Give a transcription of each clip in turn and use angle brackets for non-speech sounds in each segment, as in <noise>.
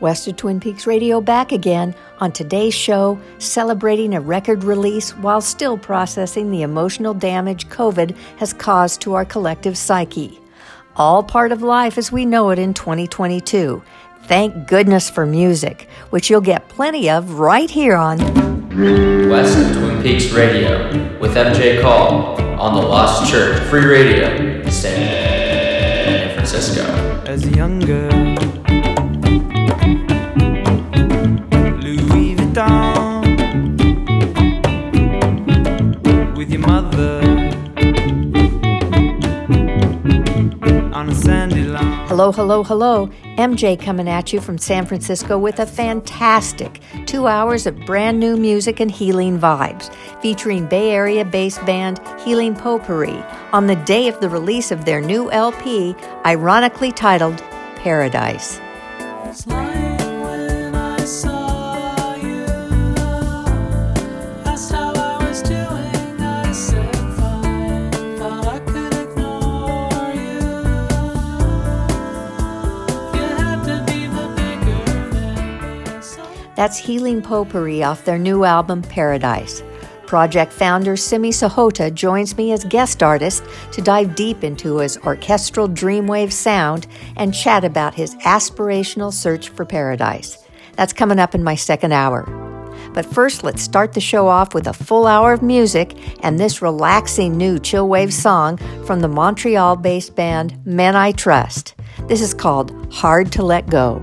West of Twin Peaks Radio back again on today's show, celebrating a record release while still processing the emotional damage COVID has caused to our collective psyche. All part of life as we know it in 2022. Thank goodness for music, which you'll get plenty of right here on West of Twin Peaks Radio with MJ Call on the Lost Church Free Radio, San Francisco. As a young girl, Louis Vuitton with your mother on a sandy lawn. Hello, hello, hello. MJ coming at you from San Francisco with a fantastic two hours of brand new music and healing vibes, featuring Bay Area based band Healing Potpourri on the day of the release of their new LP, ironically titled Paradise. When That's Healing Potpourri off their new album Paradise. Project founder Simi Sohota joins me as guest artist to dive deep into his orchestral dreamwave sound and chat about his aspirational search for paradise. That's coming up in my second hour. But first, let's start the show off with a full hour of music and this relaxing new chillwave song from the Montreal based band Men I Trust. This is called Hard to Let Go.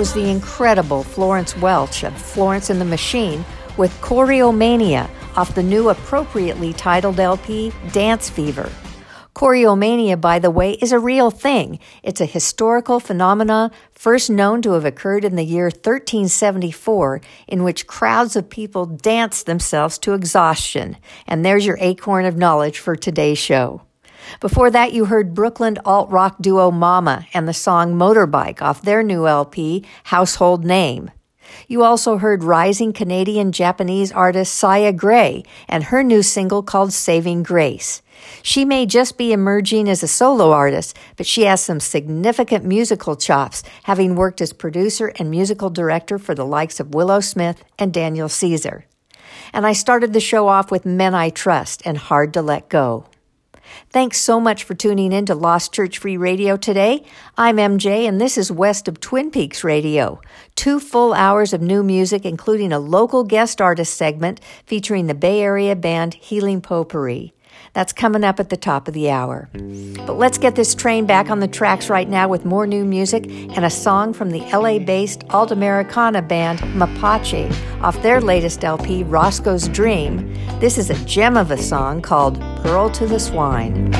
Was the incredible Florence Welch of Florence and the Machine with Choreomania off the new appropriately titled LP Dance Fever. Choreomania, by the way, is a real thing. It's a historical phenomena first known to have occurred in the year 1374, in which crowds of people danced themselves to exhaustion. And there's your acorn of knowledge for today's show. Before that, you heard Brooklyn alt rock duo Momma and the song Motorbike off their new LP, Household Name. You also heard rising Canadian Japanese artist Saya Gray and her new single called Saving Grace. She may just be emerging as a solo artist, but she has some significant musical chops, having worked as producer and musical director for the likes of Willow Smith and Daniel Caesar. And I started the show off with Men I Trust and Hard to Let Go. Thanks so much for tuning in to Lost Church Free Radio today. I'm MJ, and this is West of Twin Peaks Radio. Two full hours of new music, including a local guest artist segment featuring the Bay Area band Healing Potpourri. That's coming up at the top of the hour. But let's get this train back on the tracks right now with more new music and a song from the LA based alt Americana band Mapache off their latest LP, Roscoe's Dream. This is a gem of a song called Pearl to the Swine.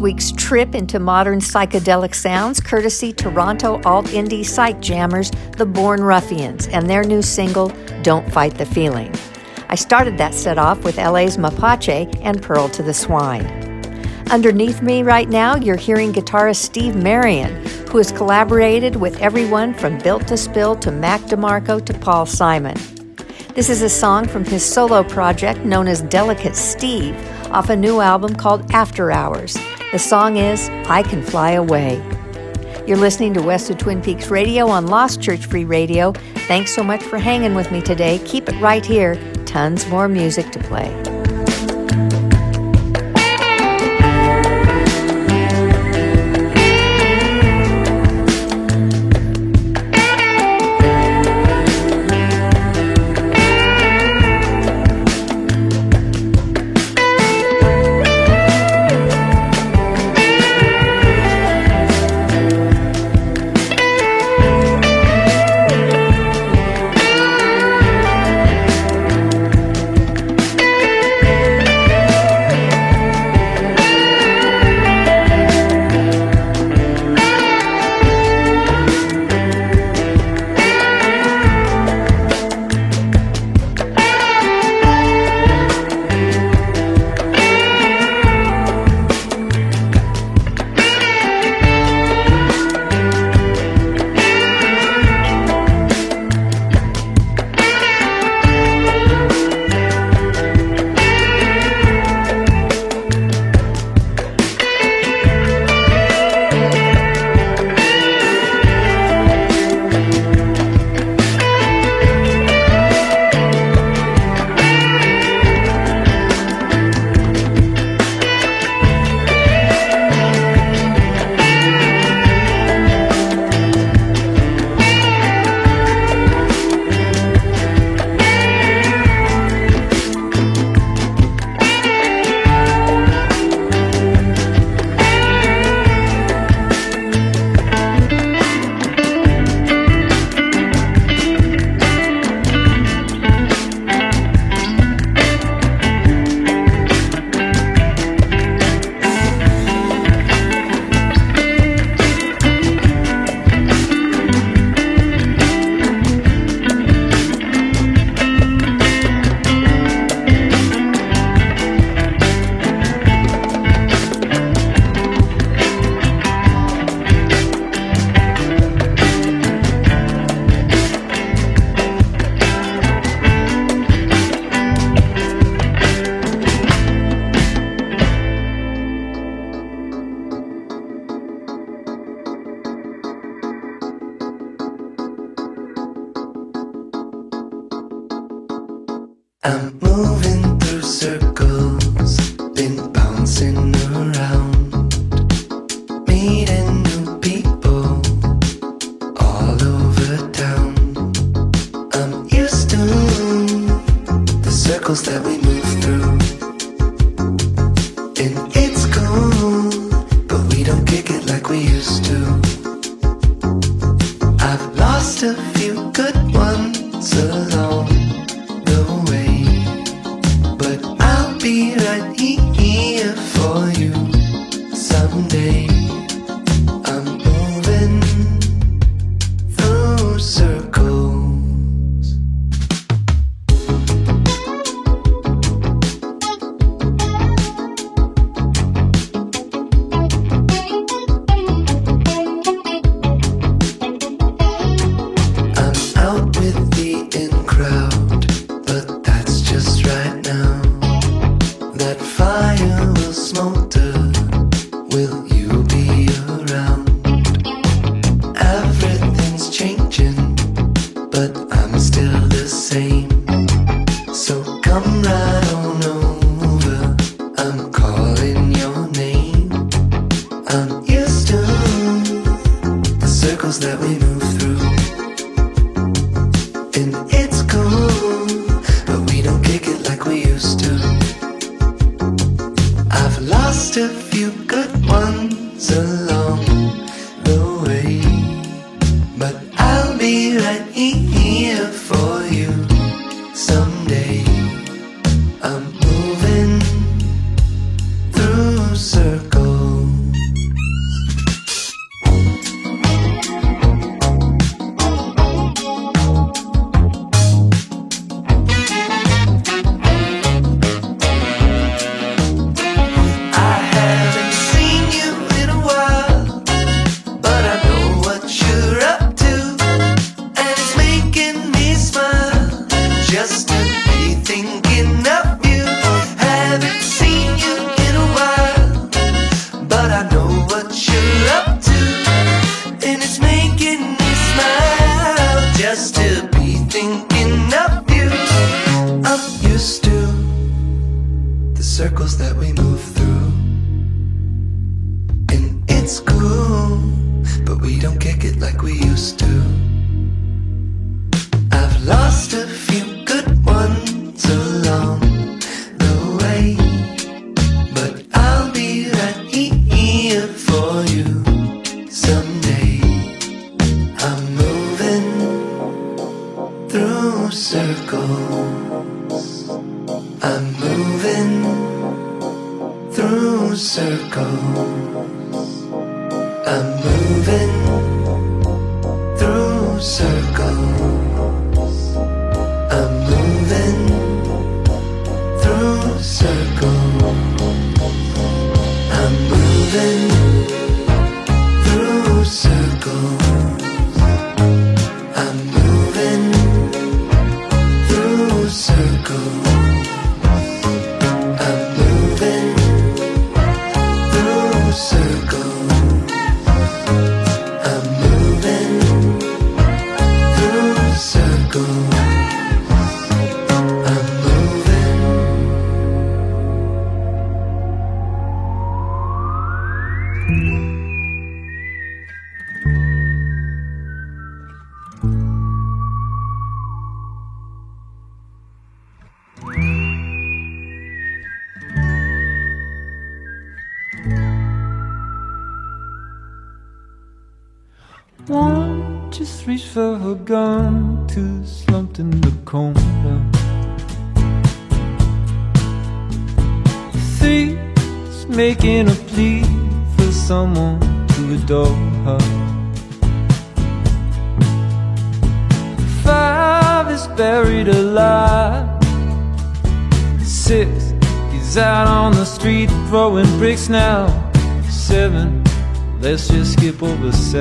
Week's trip into modern psychedelic sounds, courtesy Toronto alt indie psych jammers, the Born Ruffians, and their new single, Don't Fight the Feeling. I started that set off with LA's Mapache and Pearl to the Swine. Underneath me right now, you're hearing guitarist Steve Marion, who has collaborated with everyone from Built to Spill to Mac DeMarco to Paul Simon. This is a song from his solo project known as Delicate Steve off a new album called After Hours. The song is I Can Fly Away. You're listening to West of Twin Peaks Radio on Lost Church Free Radio. Thanks so much for hanging with me today. Keep it right here. Tons more music to play.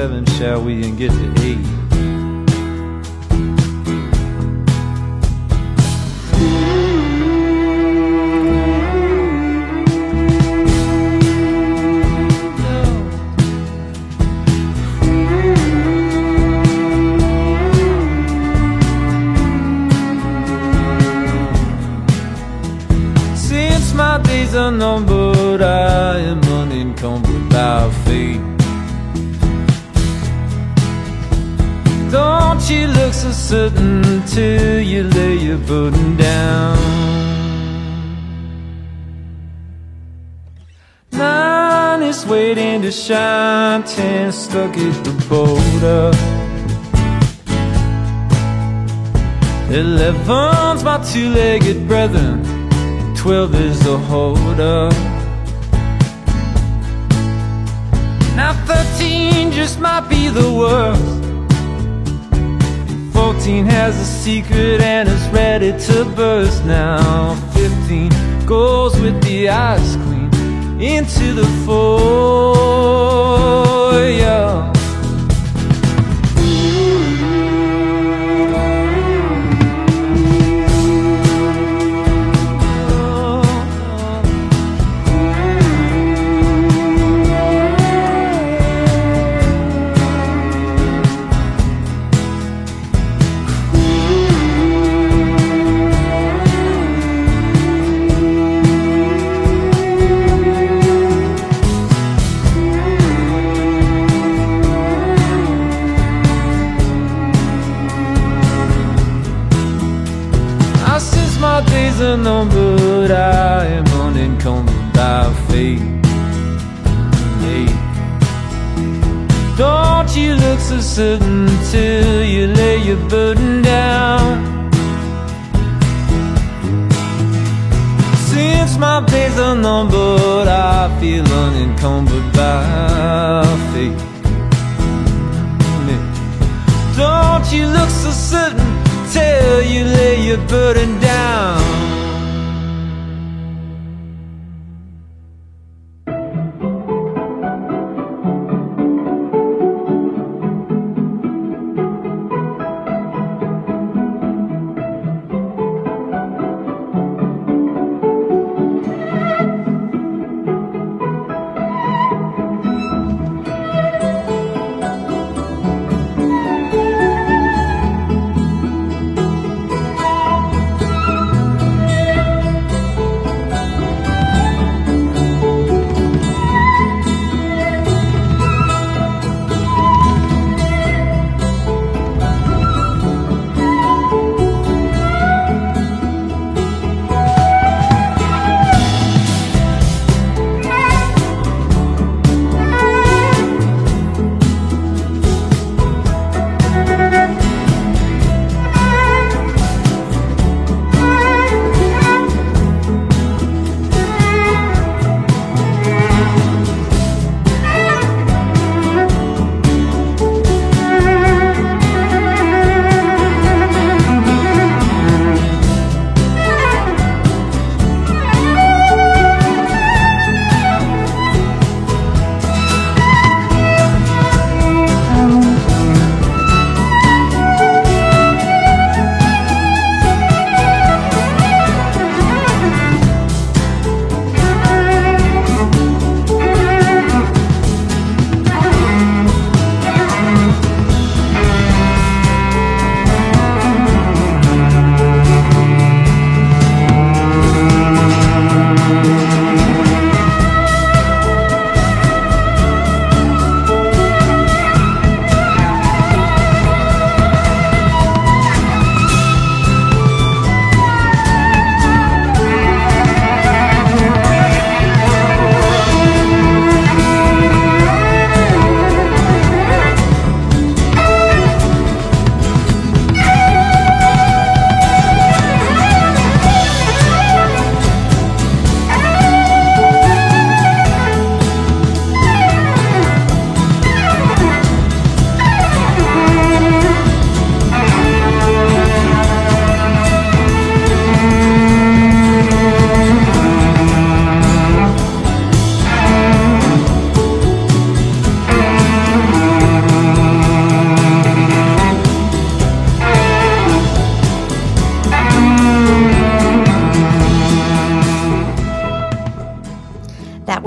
seven, shall we, and get to eight? two-legged brethren Twelve is the holdup Now thirteen just might be the worst. Fourteen has a secret and is ready to burst now. Fifteen goes with the ice queen into the fold on, but I feel unencumbered by fate. Don't you look so certain? Tell you lay your burden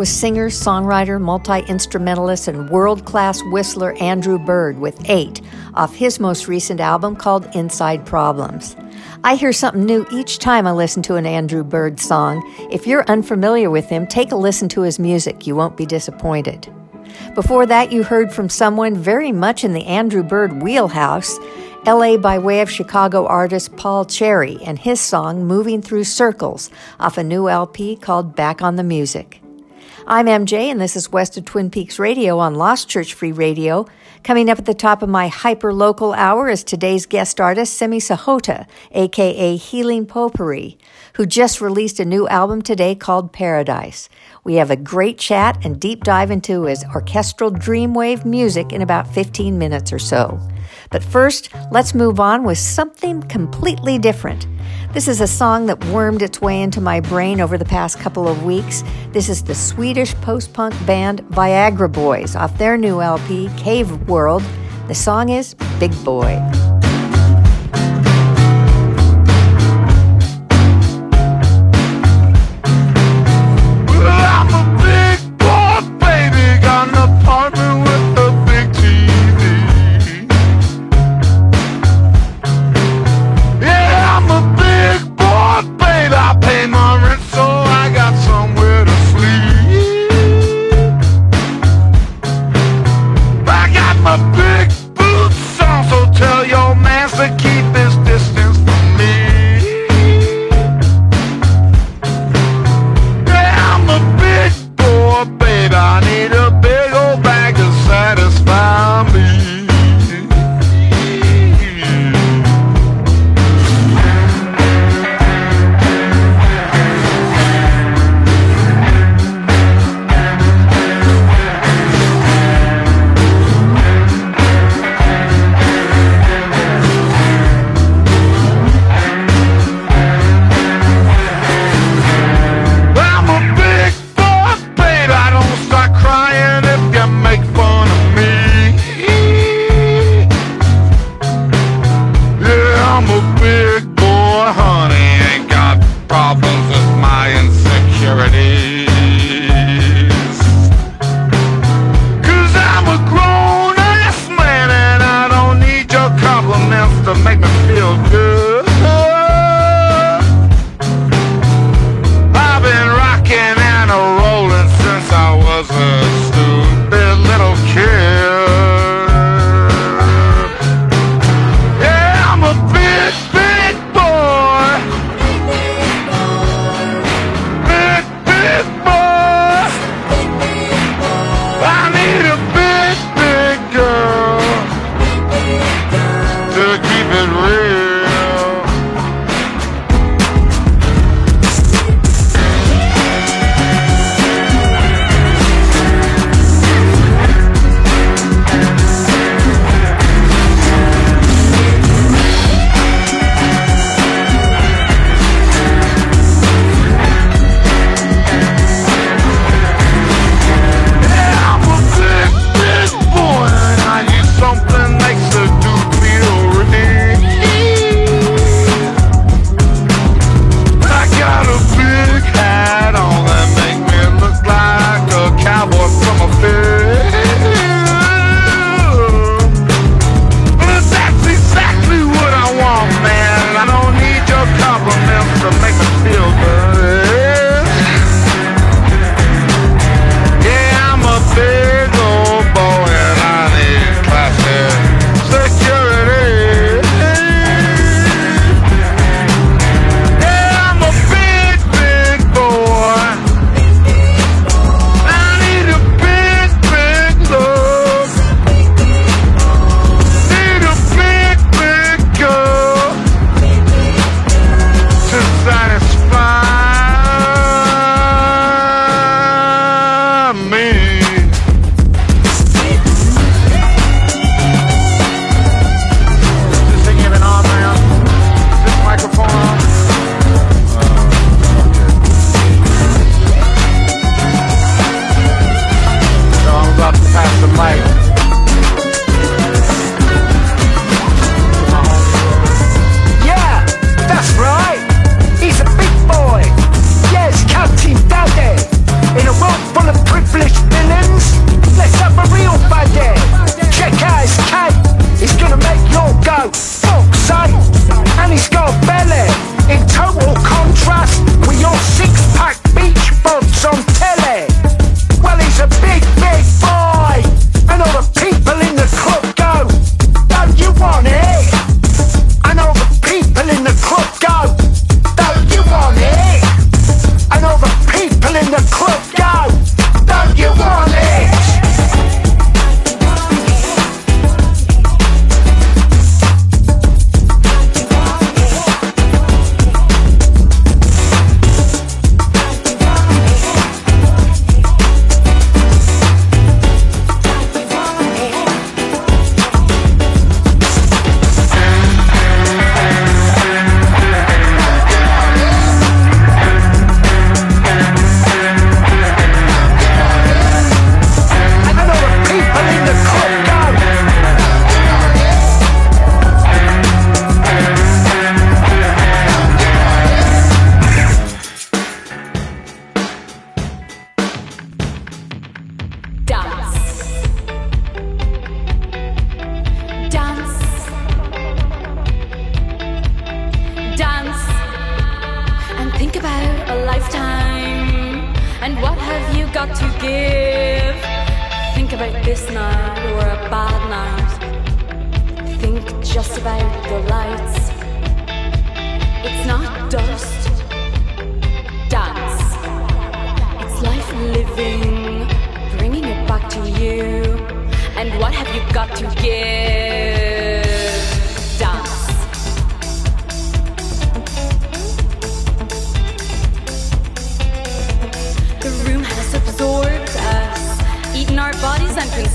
was singer, songwriter, multi instrumentalist, and world class whistler Andrew Bird with Eight off his most recent album called Inside Problems. I hear something new each time I listen to an Andrew Bird song. If you're unfamiliar with him, take a listen to his music. You won't be disappointed. Before that, you heard from someone very much in the Andrew Bird wheelhouse, LA by way of Chicago artist Paul Cherry and his song Moving Through Circles off a new LP called Back on the Music. I'm MJ, and this is West of Twin Peaks Radio on Lost Church Free Radio. Coming up at the top of my hyper local hour is today's guest artist, Simi Sohota, aka Healing Potpourri, who just released a new album today called Paradise. We have a great chat and deep dive into his orchestral dreamwave music in about 15 minutes or so. But first, let's move on with something completely different. This is a song that wormed its way into my brain over the past couple of weeks. This is the Swedish post punk band Viagra Boys off their new LP, Cave World. The song is Big Boy.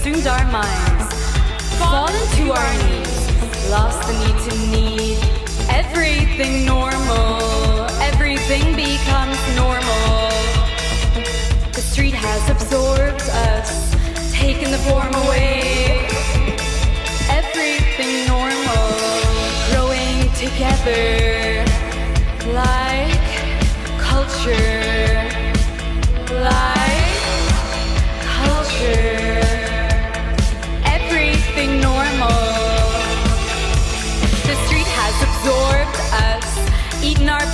consumed our minds, fallen to our knees, lost the need to need everything normal. Everything becomes normal. The street has absorbed us, taken the form away. Everything normal, growing together like culture, like culture.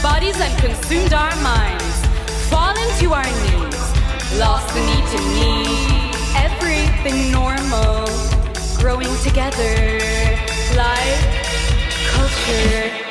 bodies and consumed our minds, fallen to our knees, lost the need to need everything normal, growing together Life. culture.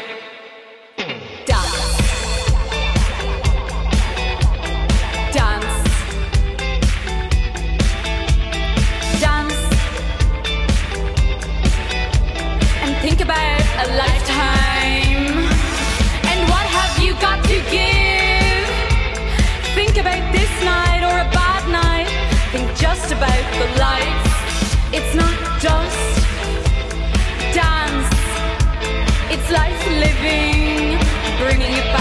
bringing it back.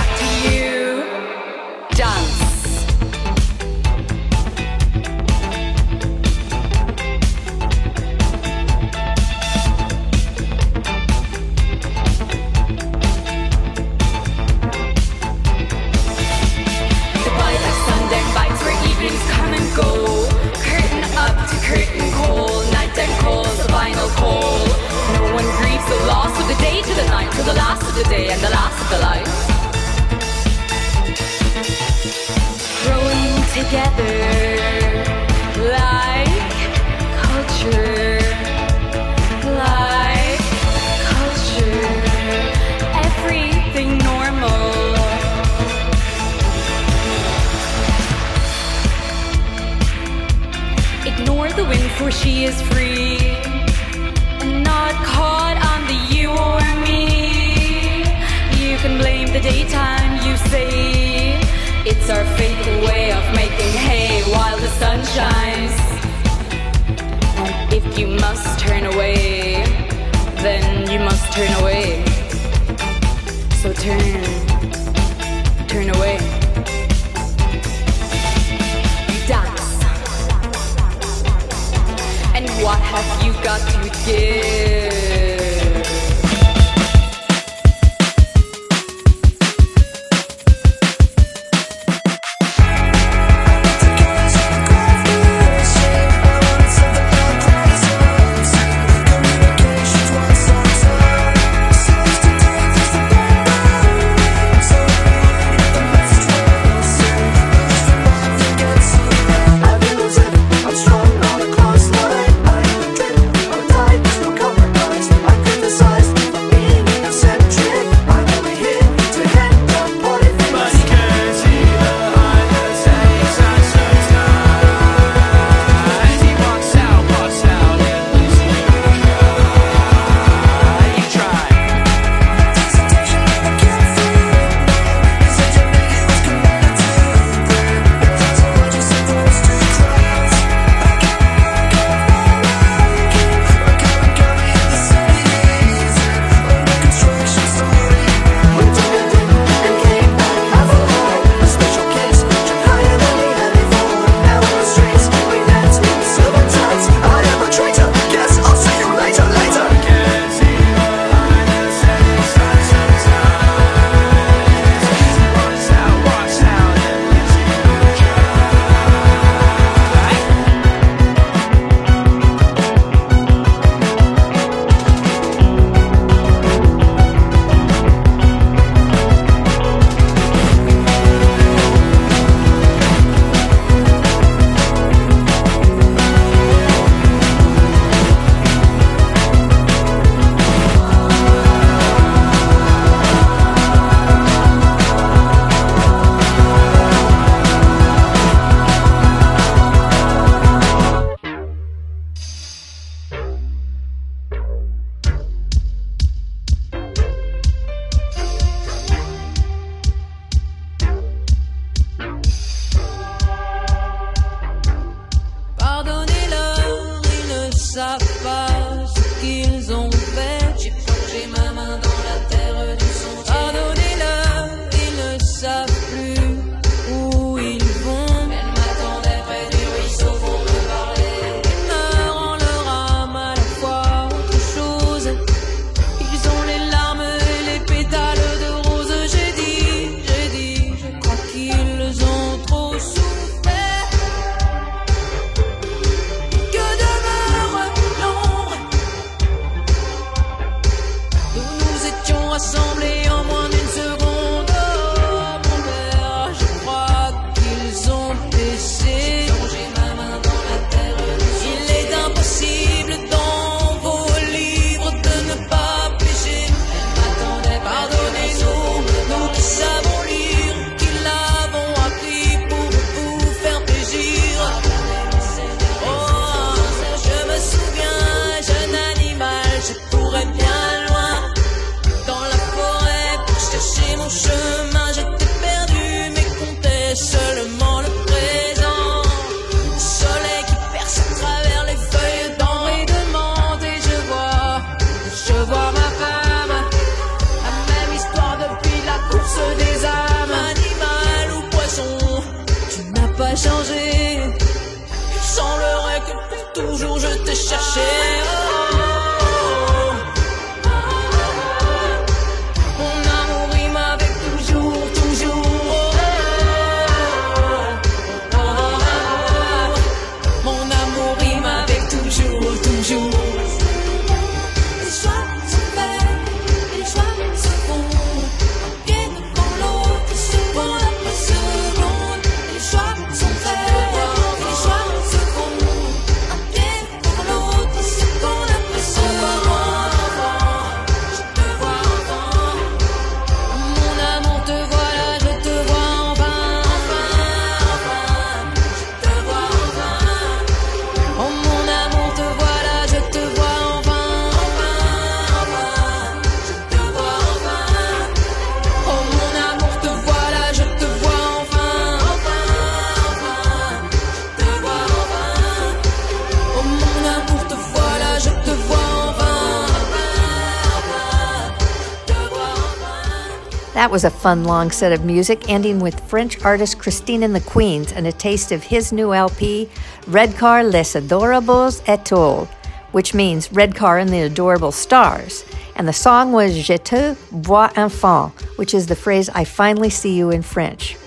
That was a fun long set of music, ending with French artist Christine and the Queens and a taste of his new LP, Red Car Les Adorables Étoiles, which means Red Car and the Adorable Stars. And the song was Je te vois enfin, which is the phrase I finally see you in French.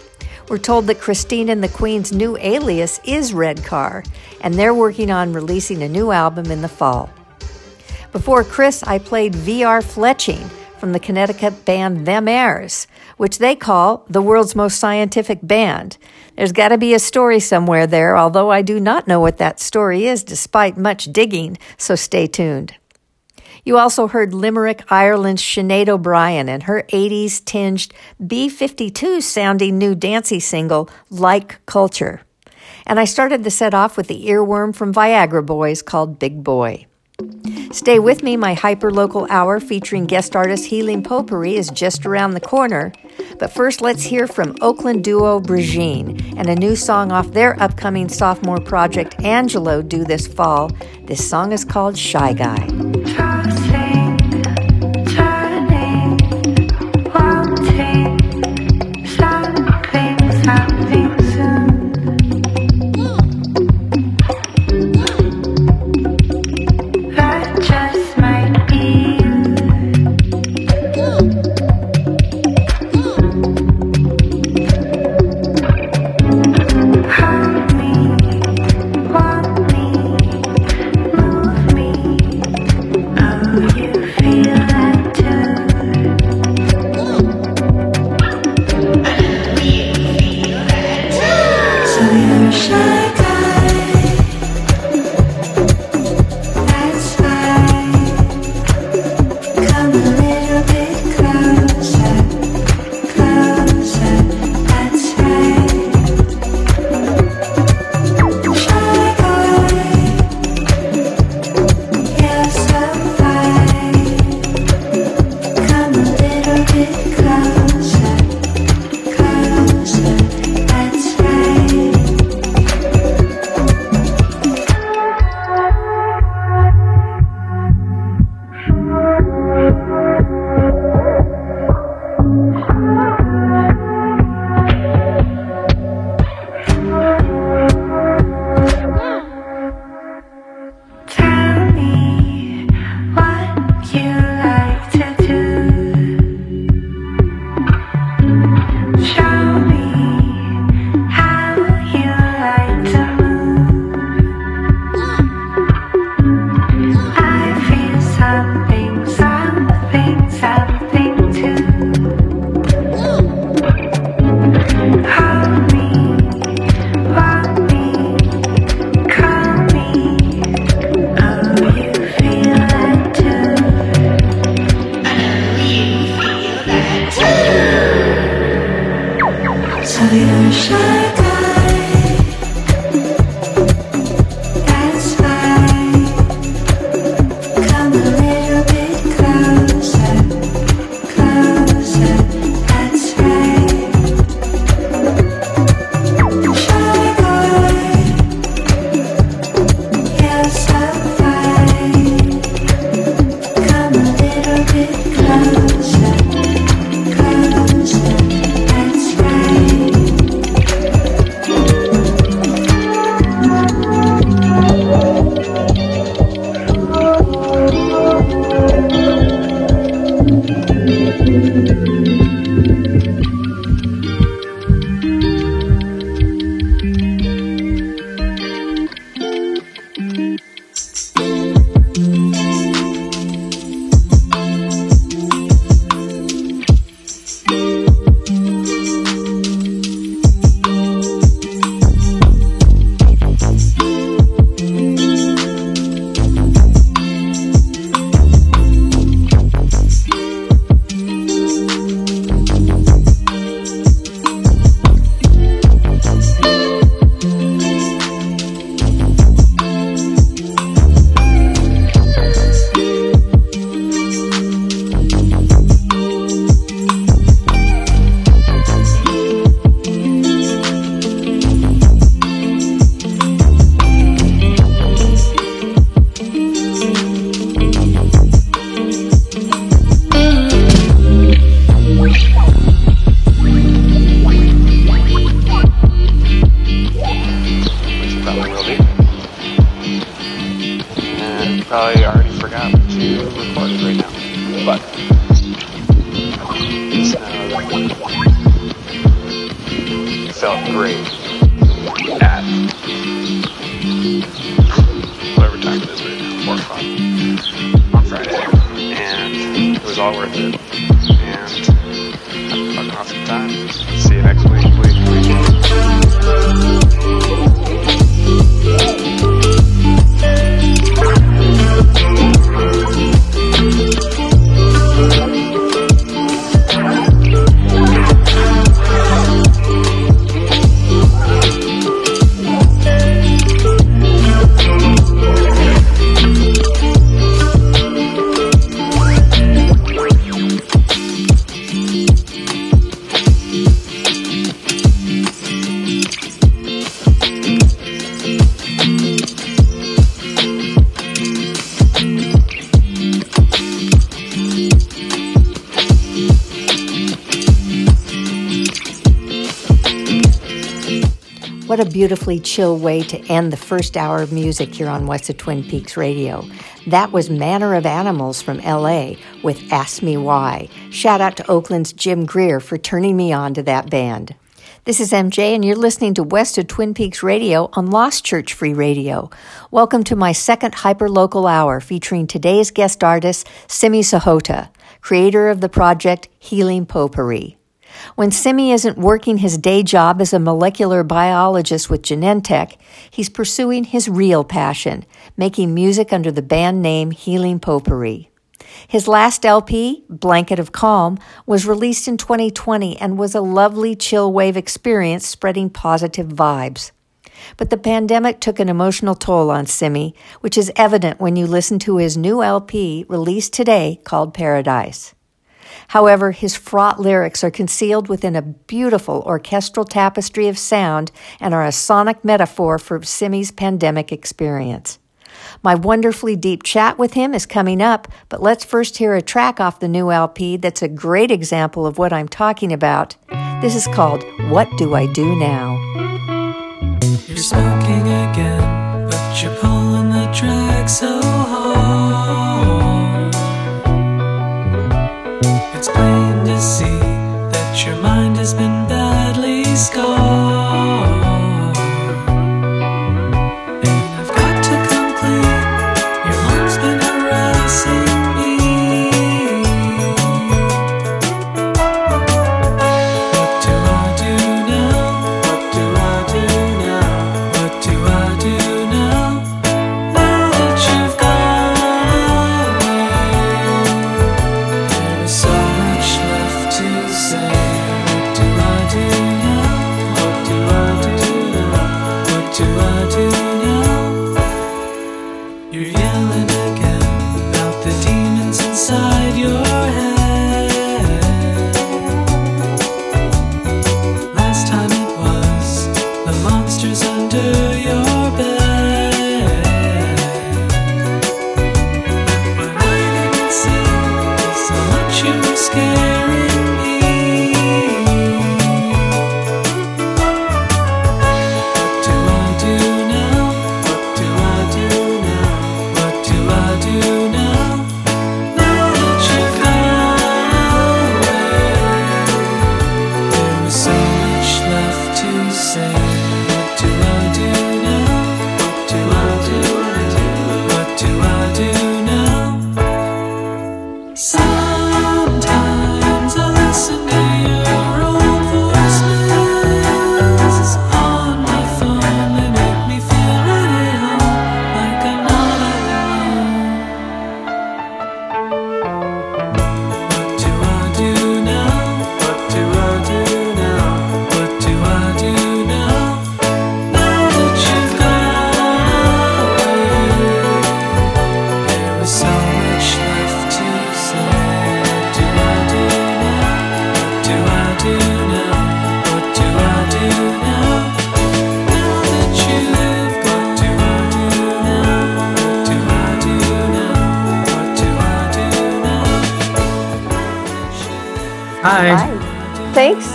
We're told that Christine and the Queen's new alias is Red Car, and they're working on releasing a new album in the fall. Before Chris, I played VR Fletching from the Connecticut band Them Airs, which they call the world's most scientific band. There's got to be a story somewhere there, although I do not know what that story is despite much digging, so stay tuned. You also heard Limerick, Ireland's Sinead O'Brien and her 80s tinged B 52 sounding new dancey single, Like Culture. And I started the set off with the earworm from Viagra Boys called Big Boy. Stay with me, my hyperlocal hour featuring guest artist Healing Potpourri is just around the corner. But first, let's hear from Oakland duo Brigitte and a new song off their upcoming sophomore project Angelo due this fall. This song is called Shy Guy. Beautifully chill way to end the first hour of music here on West of Twin Peaks Radio. That was Manner of Animals from LA with Ask Me Why. Shout out to Oakland's Jim Greer for turning me on to that band. This is MJ, and you're listening to West of Twin Peaks Radio on Lost Church Free Radio. Welcome to my second hyperlocal hour featuring today's guest artist, Simi Sohota, creator of the project Healing Potpourri. When Simi isn't working his day job as a molecular biologist with Genentech, he's pursuing his real passion, making music under the band name Healing Potpourri. His last LP, Blanket of Calm, was released in 2020 and was a lovely chill wave experience spreading positive vibes. But the pandemic took an emotional toll on Simi, which is evident when you listen to his new LP released today called Paradise. However, his fraught lyrics are concealed within a beautiful orchestral tapestry of sound and are a sonic metaphor for Simi's pandemic experience. My wonderfully deep chat with him is coming up, but let's first hear a track off the new LP that's a great example of what I'm talking about. This is called What Do I Do Now? You're smoking again, but you're pulling the drag so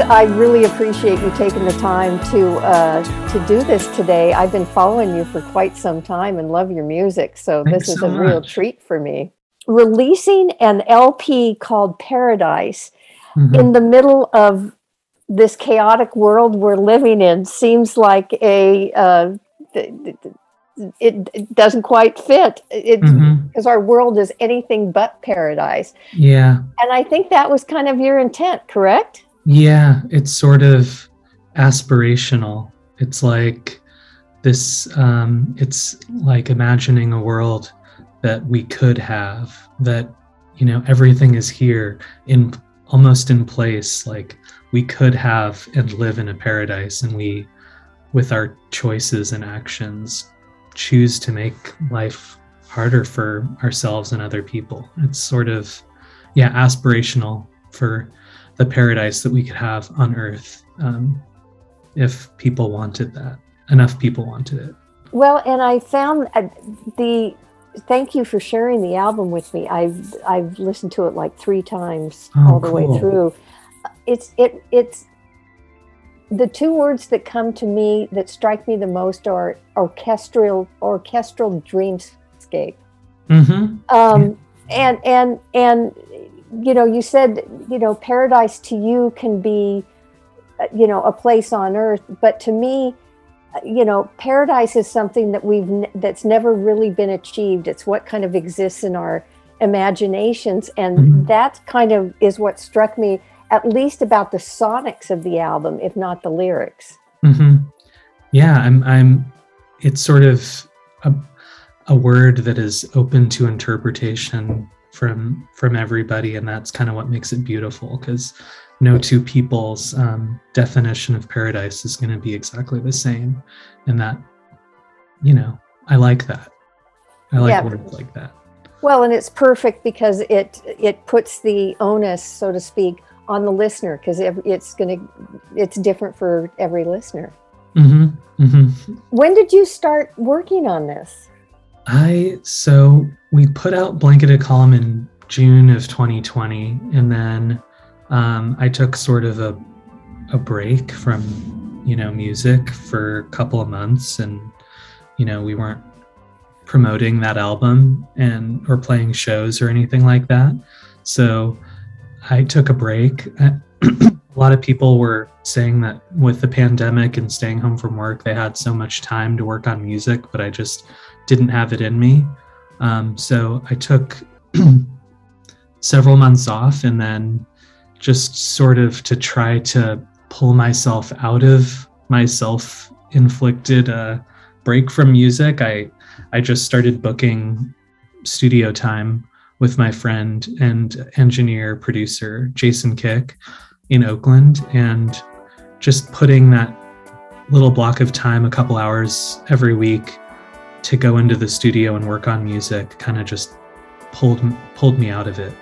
I really appreciate you taking the time to uh, to do this today. I've been following you for quite some time and love your music, so Thanks this is so a real treat for me. Releasing an LP called Paradise Mhm. in the middle of this chaotic world we're living in seems like a uh, th- th- th- it, it doesn't quite fit. It Mhm. because our world is anything but paradise, Yeah. and I think that was kind of your intent, correct? Yeah, it's sort of aspirational. It's like this, um, it's like imagining a world that we could have, that, you know, everything is here in almost in place. Like we could have and live in a paradise, and we, with our choices and actions, choose to make life harder for ourselves and other people. It's sort of, yeah, aspirational for the paradise that we could have on earth um, if people wanted that enough people wanted it Well, and I found uh, the. Thank you for sharing the album with me. I've I've listened to it like three times Oh, all the way through. It's it it's the two words that come to me that strike me the most are orchestral orchestral dreamscape. mm-hmm. Um, and and and you know, you said you know paradise to you can be uh, you know a place on earth, but to me uh, you know paradise is something that we've that's never really been achieved it's what kind of exists in our imaginations and Mhm. that kind of is what struck me at least about the sonics of the album if not the lyrics Mm-hmm. yeah i'm i'm it's sort of a, a word that is open to interpretation from from everybody and that's kind of what makes it beautiful because no two people's um, definition of paradise is going to be exactly the same and that you know i like that. I like Yeah. words like that. Well and it's perfect because it it puts the onus so to speak on the listener because it's going to it's different for every listener. Hmm hmm when did you start working on this I so we put out Blanket of Calm in June of 2020, and then um, I took sort of a a break from you know music for a couple of months, and you know we weren't promoting that album and or playing shows or anything like that. So I took a break. <clears throat> a lot of people were saying that with the pandemic and staying home from work, they had so much time to work on music, but I just didn't have it in me. Um, so I took <clears throat> several months off and then just sort of to try to pull myself out of my self inflicted uh, break from music. I, I just started booking studio time with my friend and engineer producer Jason Kick in Oakland and just putting that little block of time, a couple hours every week to go into the studio and work on music kind of just pulled pulled me out of it.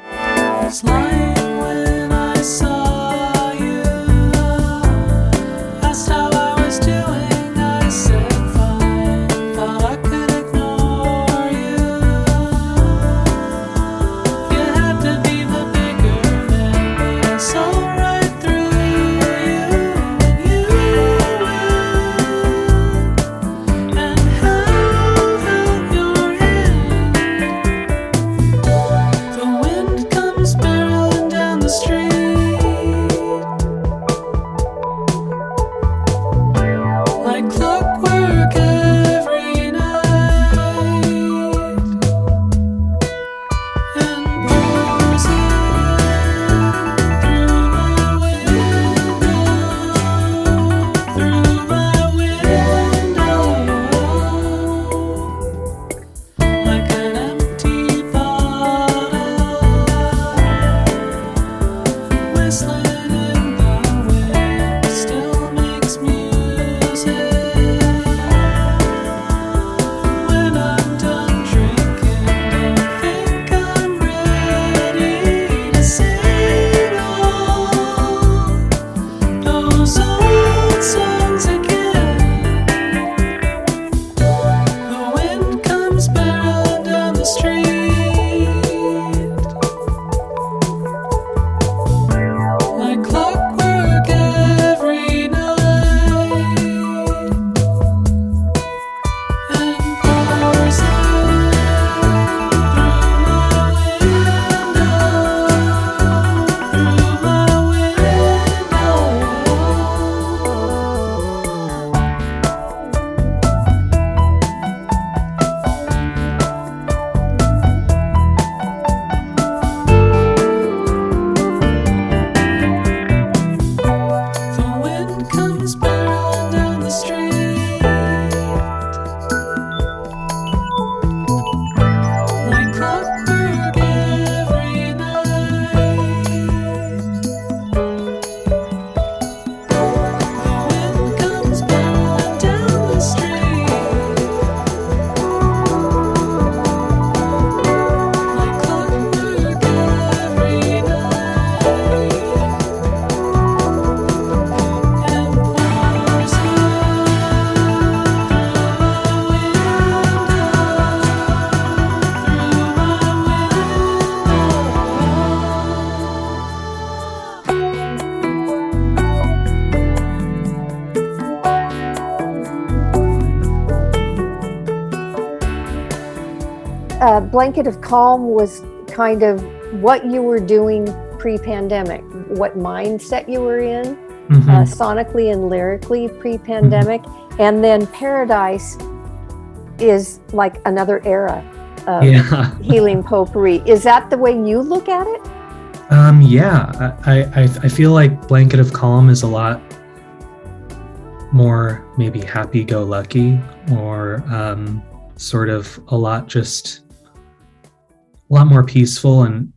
Blanket of Calm was kind of what you were doing pre pandemic, what mindset you were in, Mhm. uh, sonically and lyrically pre pandemic. And then Paradise is like another era of yeah. <laughs> healing potpourri. Is that the way you look at it? Um, yeah, I, I, I feel like Blanket of Calm is a lot more maybe happy go lucky or um, sort of a lot just a lot more peaceful and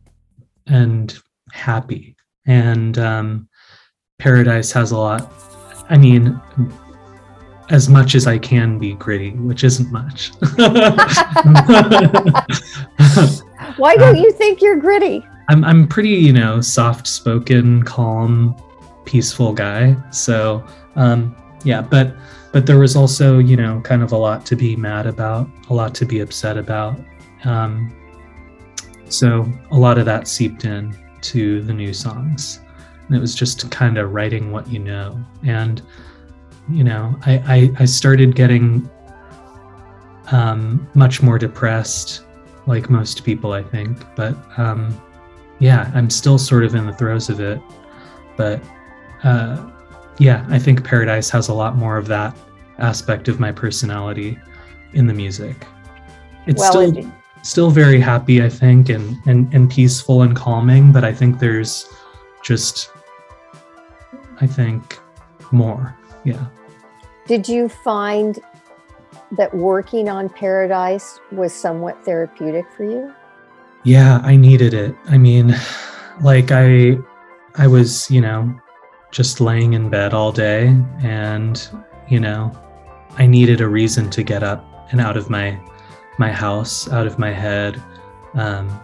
and happy. And um, Paradise has a lot, I mean, as much as I can be gritty, which isn't much. <laughs> Why don't you think you're gritty? I'm I'm pretty, you know, soft spoken, calm, peaceful guy. So um yeah, but but there was also, you know, kind of a lot to be mad about, a lot to be upset about. Um so a lot of that seeped in to the new songs. And it was just kind of writing what you know. And you know, I I, I started getting um much more depressed like most people I think, but um yeah, I'm still sort of in the throes of it. But uh, yeah, I think Paradise has a lot more of that aspect of my personality in the music. It's well, still it- still very happy, I think, and, and and peaceful and calming, but I think there's just I think more. Yeah. did you find that working on Paradise was somewhat therapeutic for you? Yeah, I needed it. I mean, like I I was, you know, just laying in bed all day and, you know, I needed a reason to get up and out of my my house, out of my head. Um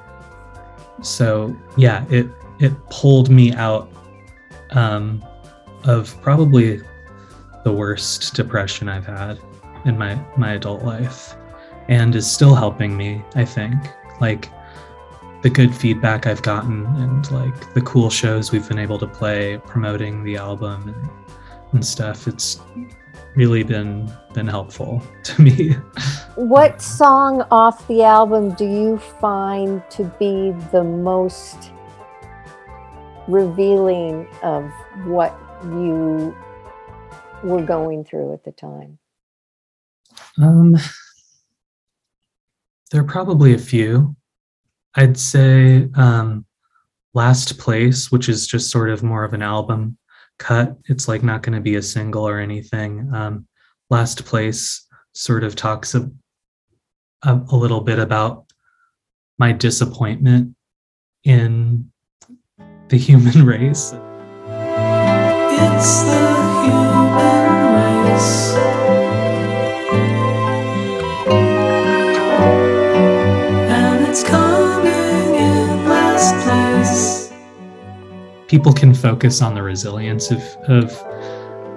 so yeah, it it pulled me out um of probably the worst depression I've had in my my adult life and is still helping me, I think. Like the good feedback I've gotten and like the cool shows we've been able to play promoting the album and, and stuff. It's really been been helpful <laughs> to me. What song off the album do you find to be the most revealing of what you were going through at the time? Um there are probably a few. I'd say um Last Place, which is just sort of more of an album cut. It's like not going to be a single or anything. Um Last Place sort of talks a, a, a little bit about my disappointment in the human <laughs> race. It's the human race. People can focus on the resilience of of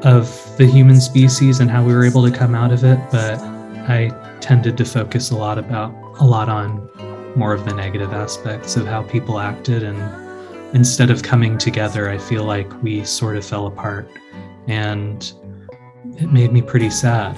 of the human species and how we were able to come out of it, but I tended to focus a lot about a lot on more of the negative aspects of how people acted and instead of coming together, I feel like we sort of fell apart and it made me pretty sad.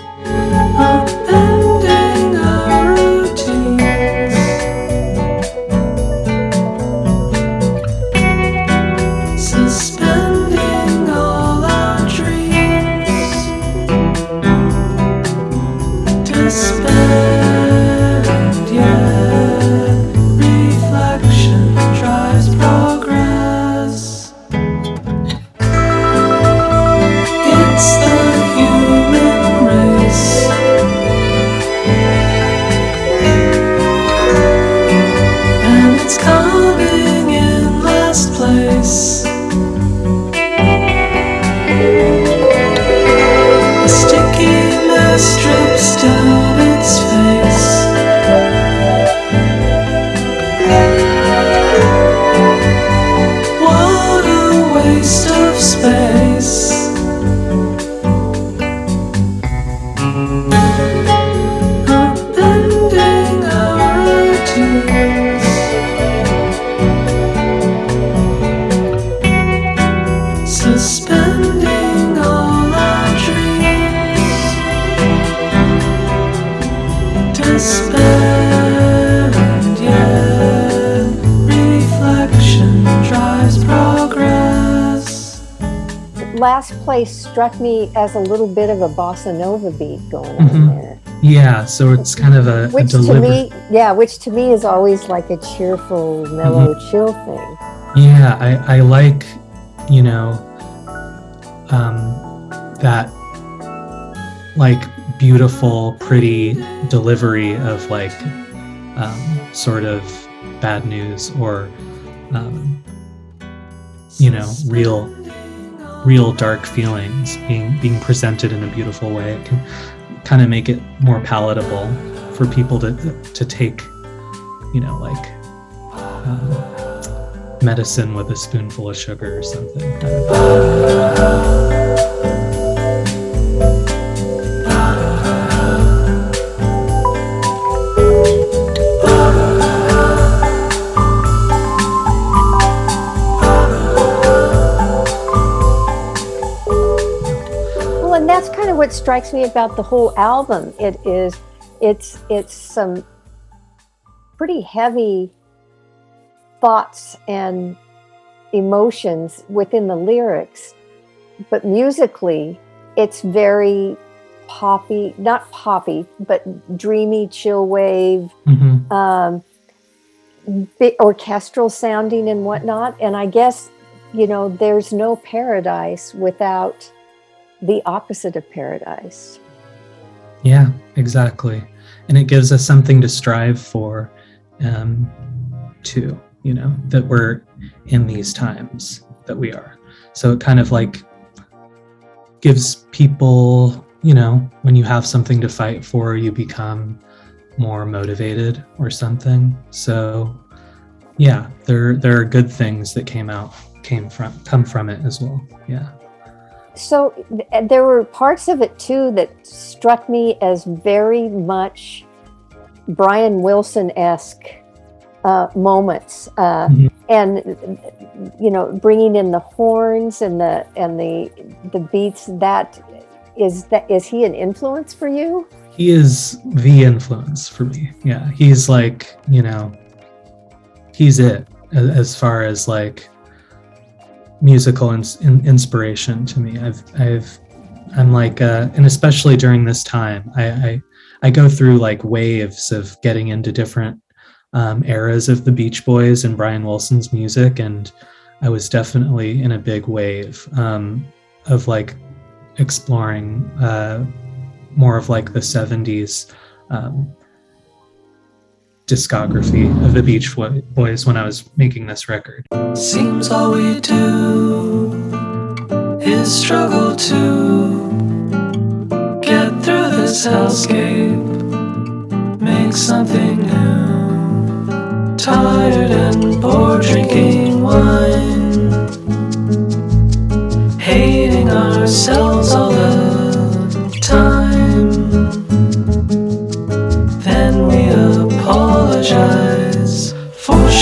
Struck me as a little bit of a bossa nova beat going Mhm. on there. Yeah, so it's kind of a, a Which to me, yeah, which to me is always like a cheerful, mellow, Mm-hmm. chill thing. Yeah, I, I like, you know, um, that like beautiful, pretty delivery of like um, sort of bad news or, um, you know, real, real dark feelings being being presented in a beautiful way. It can kind of make it more palatable for people to to take, you know, like. Um, medicine with a spoonful of sugar or something. What strikes me about the whole album. It is, it's, it's some pretty heavy thoughts and emotions within the lyrics, but musically, it's very poppy, not poppy, but dreamy, chill wave, Mhm. um, orchestral sounding and whatnot. And I guess, you know, there's no paradise without the opposite of paradise. Yeah, exactly. And it gives us something to strive for, um, too, you know, that we're in these times that we are. So it kind of like gives people, you know, when you have something to fight for, you become more motivated or something. So yeah, there there are good things that came out came from come from it as well. Yeah. So th- there were parts of it too that struck me as very much Brian Wilson esque uh, moments, uh, Mhm. and you know, bringing in the horns and the and the the beats. That is that is he an influence for you? he is the influence for me yeah he's like you know he's it as far as like musical ins- in- inspiration to me. I've i've i'm like uh and especially during this time i i, I go through like waves of getting into different um, eras of the beach boys and brian wilson's music and i was definitely in a big wave um, of like exploring uh, more of like the 70s um, discography of the Beach Boys when I was making this record. Seems all we do is struggle to get through this hellscape, make something new. Tired and bored drinking wine, hating ourselves all the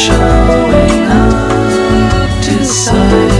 showing up to decidedly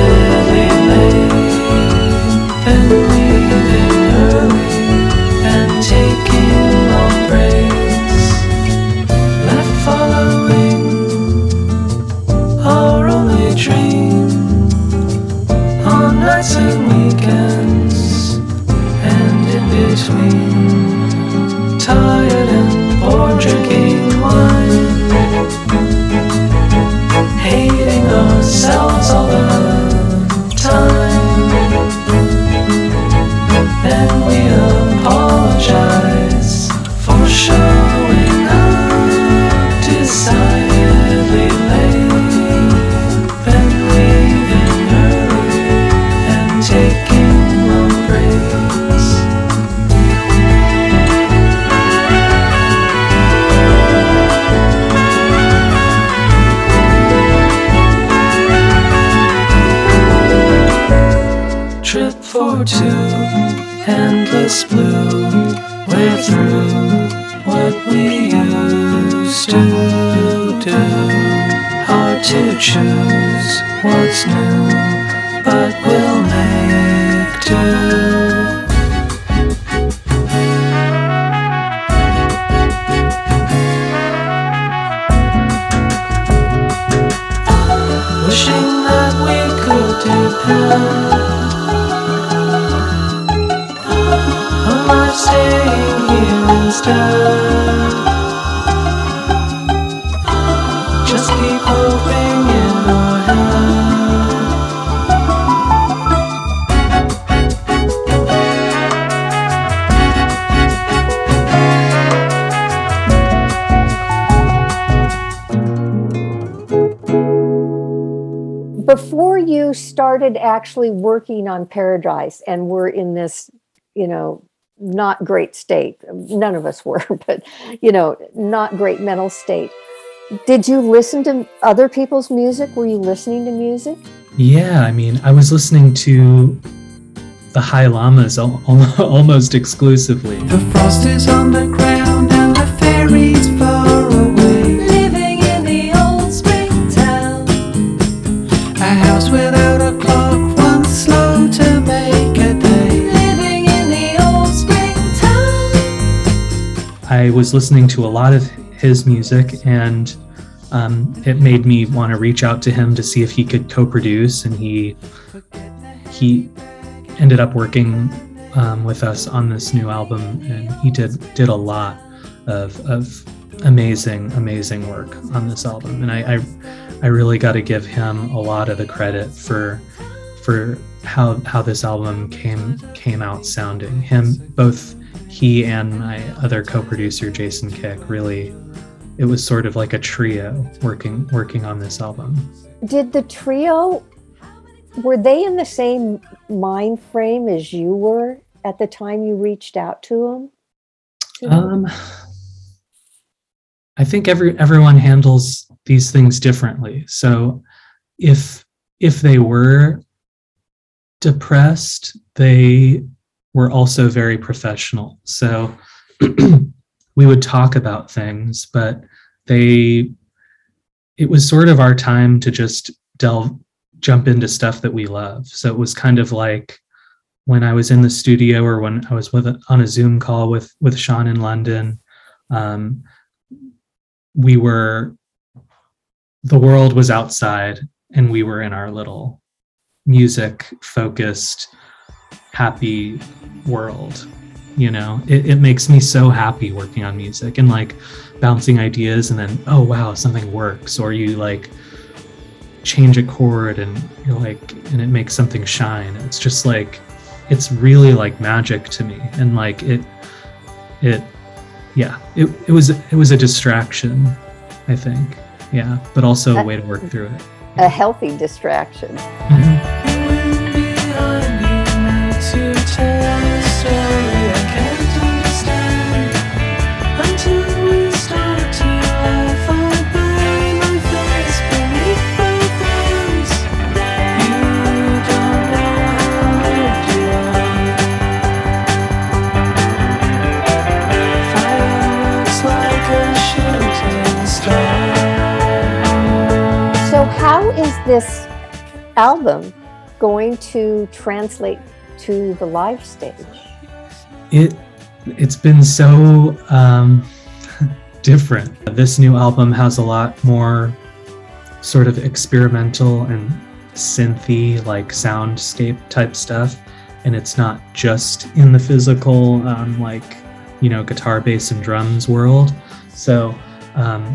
actually working on paradise and we're in this you know not great state. None of us were <laughs> but you know not great mental state. Did you listen to other people's music? Were you listening to music? Yeah, I mean, I was listening to the High Llamas al- al- <laughs> almost exclusively. The frost is on the ground and the fairies Was listening to a lot of his music, and um, it made me want to reach out to him to see if he could co-produce, and he he ended up working um, with us on this new album, and he did did a lot of of amazing amazing work on this album, and I I, I really got to give him a lot of the credit for for how how this album came came out sounding. Him both he and my other co-producer Jason Kick really it was sort of like a trio working working on this album. did the trio were they in the same mind frame as you were at the time you reached out to them Um I think every everyone handles these things differently. So if if they were depressed, they were also very professional. So <clears throat> we would talk about things, but they it was sort of our time to just delve jump into stuff that we love. So it was kind of like when I was in the studio or when I was with on a Zoom call with with Sean in London, um, we were the world was outside and we were in our little music focused happy world you know? It, it makes me so happy working on music and like bouncing ideas and then oh wow something works. Or you like change a chord and you're like and it makes something shine. It's just like it's really like magic to me. And like it it yeah it, it was it was a distraction i think. Yeah but also a way to work through it. A healthy distraction. Wind this album going to translate to the live stage? it it's been so um <laughs> different this new album has a lot more sort of experimental and synthy like soundscape type stuff and it's not just in the physical um, like you know guitar bass and drums world so um,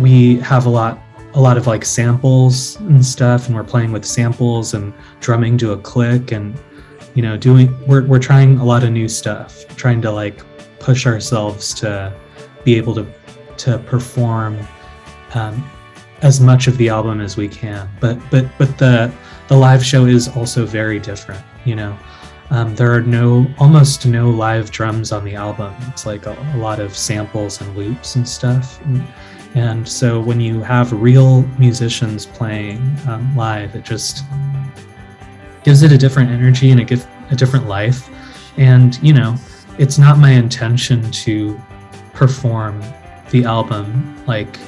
we have a lot a lot of like samples and stuff and we're playing with samples and drumming to a click and you know doing we're, we're trying a lot of new stuff trying to like push ourselves to be able to to perform um, as much of the album as we can. But but but the the live show is also very different you know? Um, there are no almost no live drums on the album. It's like a, a lot of samples and loops and stuff. And, and so when you have real musicians playing um, live it just gives it a different energy and a, a different life. And, you know, it's not my intention to perform the album like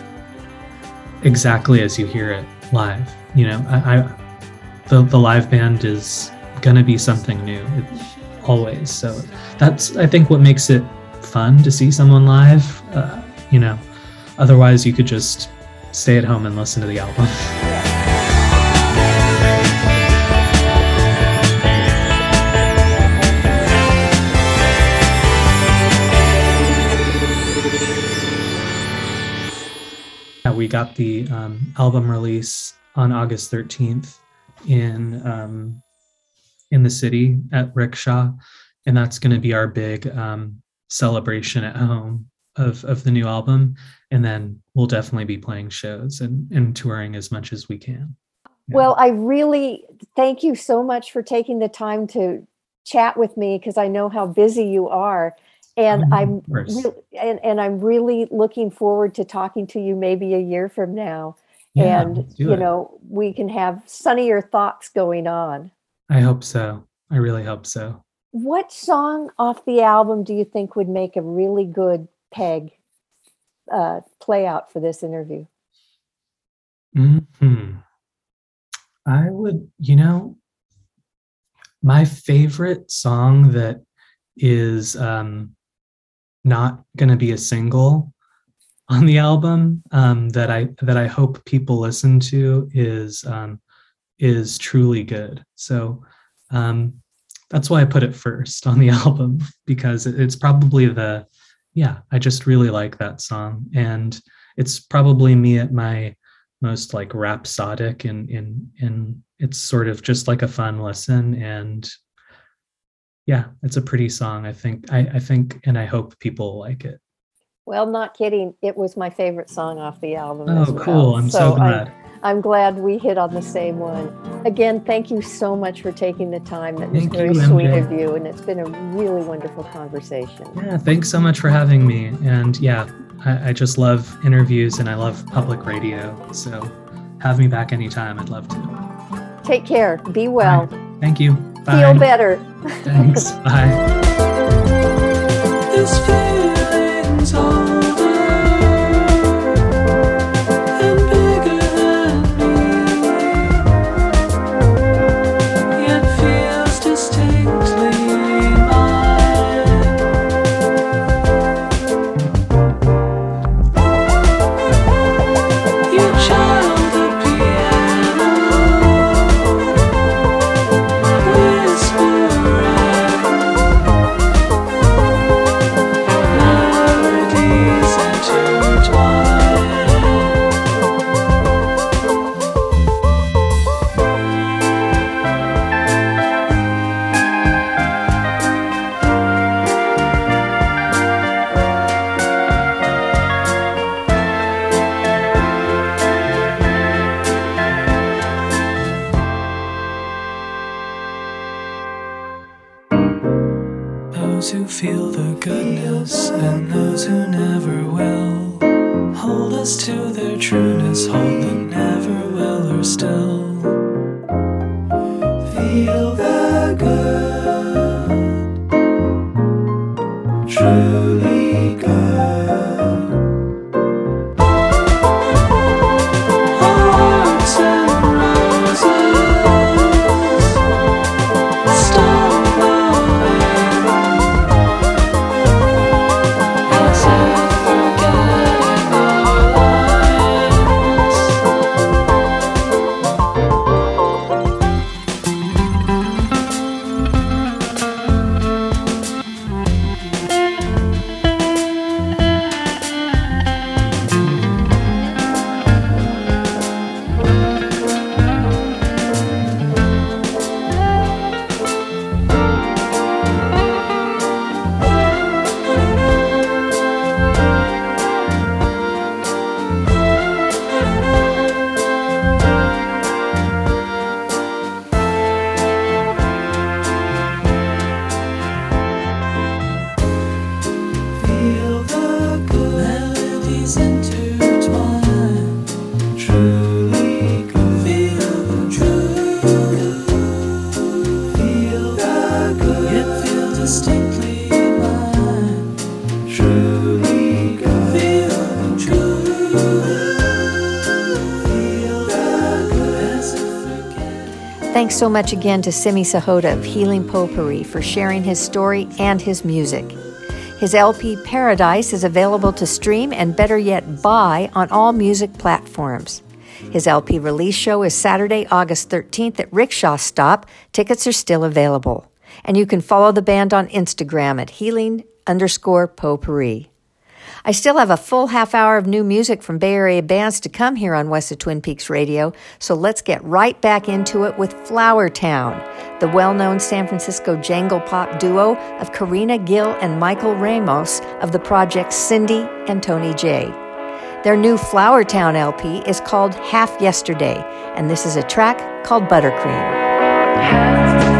exactly as you hear it live. You know, I, I the, the live band is going to be something new it, always. So that's, I think, what makes it fun to see someone live. Uh, you know, Otherwise, you could just stay at home and listen to the album. <laughs> we got the um, album release on August 13th in um, in the city at Rickshaw, and that's going to be our big um, celebration at home of of the new album. And then we'll definitely be playing shows and, and touring as much as we can. Yeah. Well, I really thank you so much for taking the time to chat with me because I know how busy you are. And Oh, I'm re- and, and I'm really looking forward to talking to you maybe a year from now. Yeah, and you it. know, we can have sunnier thoughts going on. I hope so. I really hope so. What song off the album do you think would make a really good peg uh, play out for this interview? hmm I would, you know, my favorite song that is um, not going to be a single on the album um, that I that I hope people listen to is um, is truly good. So um, that's why I put it first on the <laughs> album because it's probably the yeah I just really like that song and it's probably me at my most like rhapsodic and in in it's sort of just like a fun listen and yeah it's a pretty song i think i i think and i hope people like it Well, not kidding. It was my favorite song off the album. oh well. cool i'm so, I'm- glad I'm glad we hit on the same one. Again, thank you so much for taking the time. That was Thank very you, sweet MJ. of you, and it's been a really wonderful conversation. yeah thanks so much for having me and yeah I, I just love interviews and i love public radio so have me back anytime i'd love to Take care. Be well. thank you Bye. Feel better. thanks <laughs> bye Thanks so much again to Simi Sohota of Healing Potpourri for sharing his story and his music. His LP Paradise is available to stream and better yet buy on all music platforms. His LP release show is Saturday, August 13th at Rickshaw Stop. Tickets are still available. And you can follow the band on Instagram at healing underscore potpourri. I still have a full half hour of new music from Bay Area bands to come here on West of Twin Peaks Radio, so let's get right back into it with Flower Town, the well known San Francisco jangle pop duo of Karina Gill and Michael Ramos of the project Cindy and Tony J. Their new Flower Town LP is called Half Yesterday, and this is a track called Buttercream.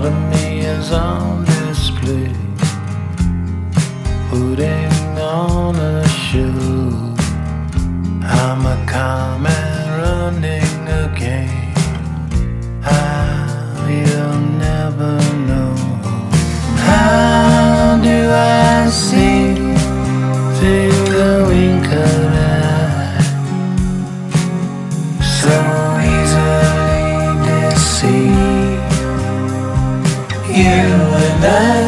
Part of me is on display, putting on a show. I'm a comet running a and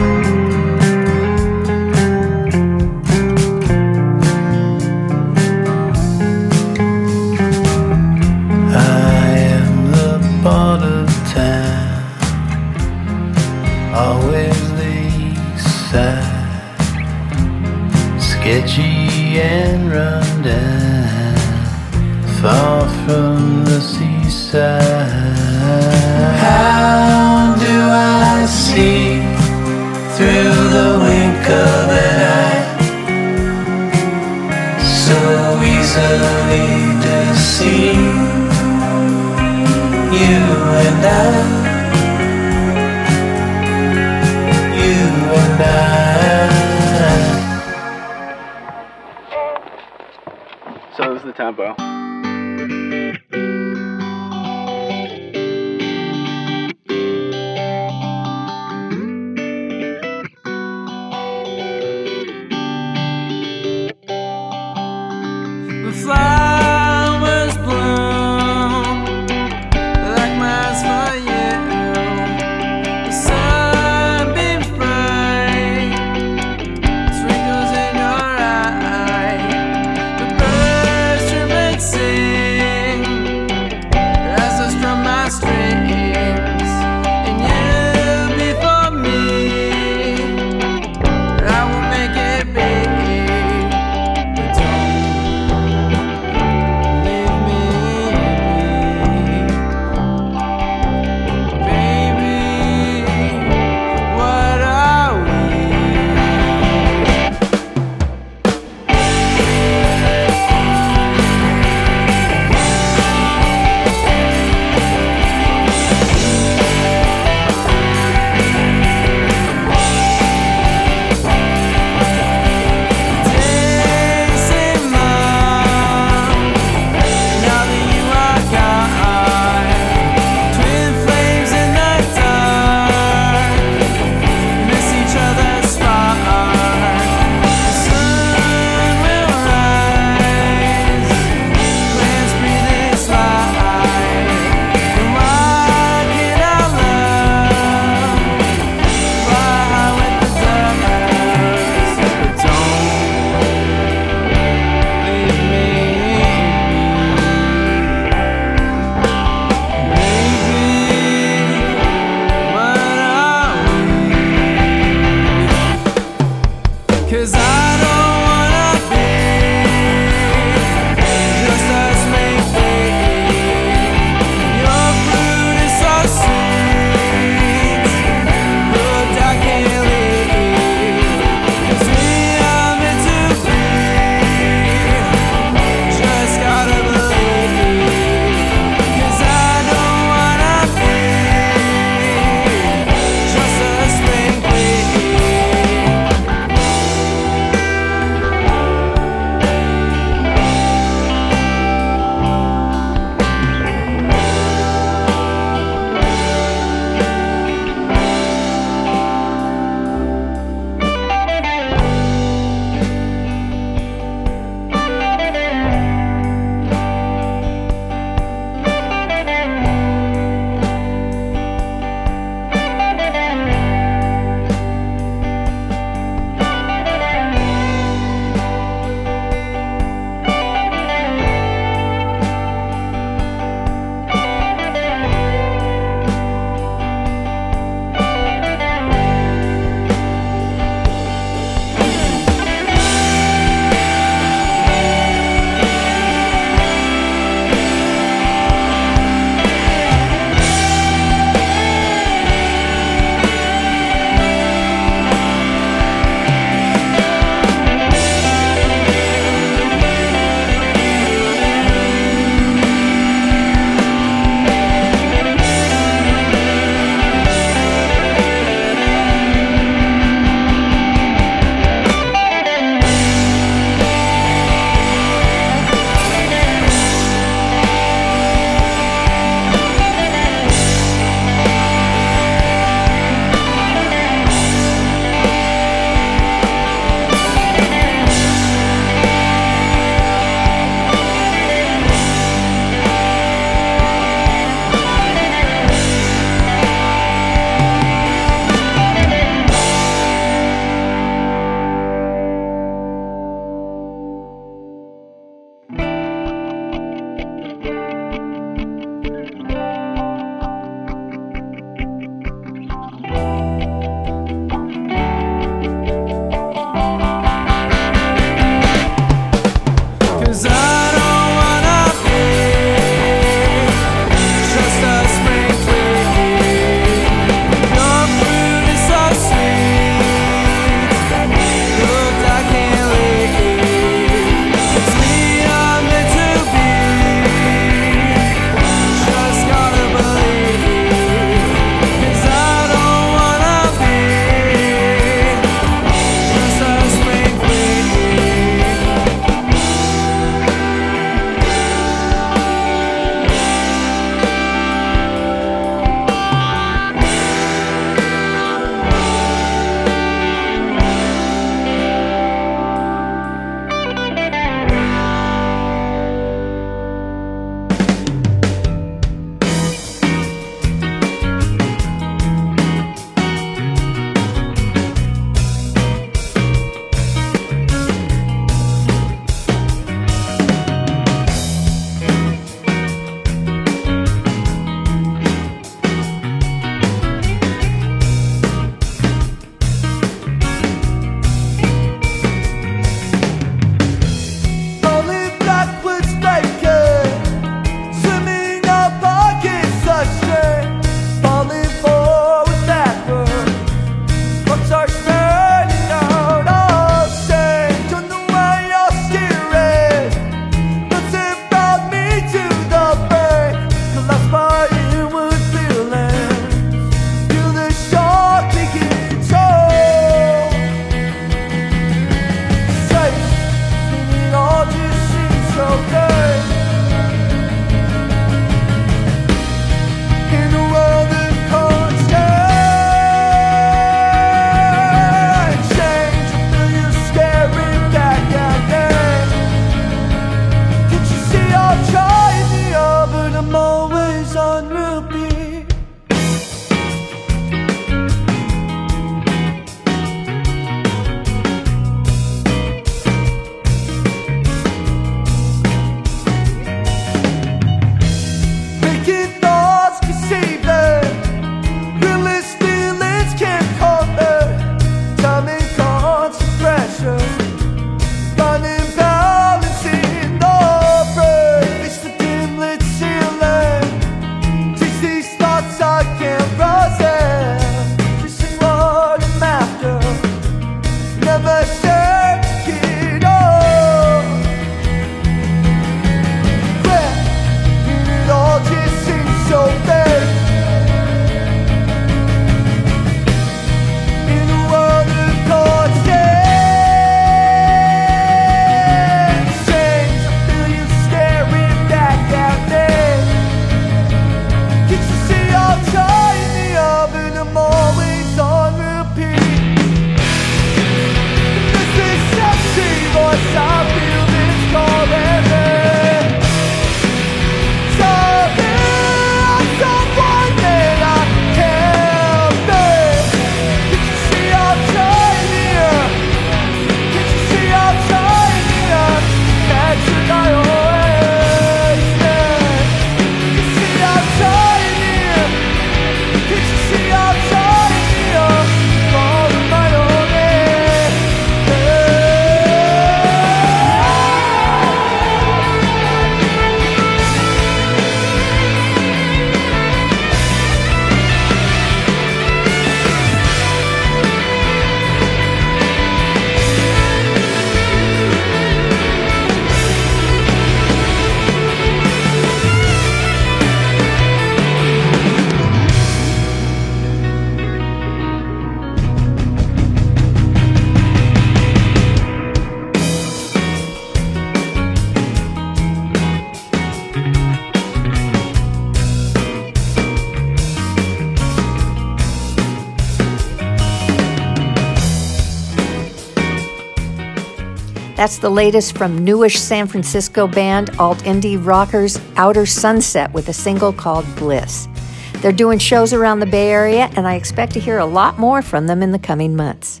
That's the latest from newish San Francisco band alt indie rockers Outer Sunset with a single called Bliss. They're doing shows around the Bay Area, and I expect to hear a lot more from them in the coming months.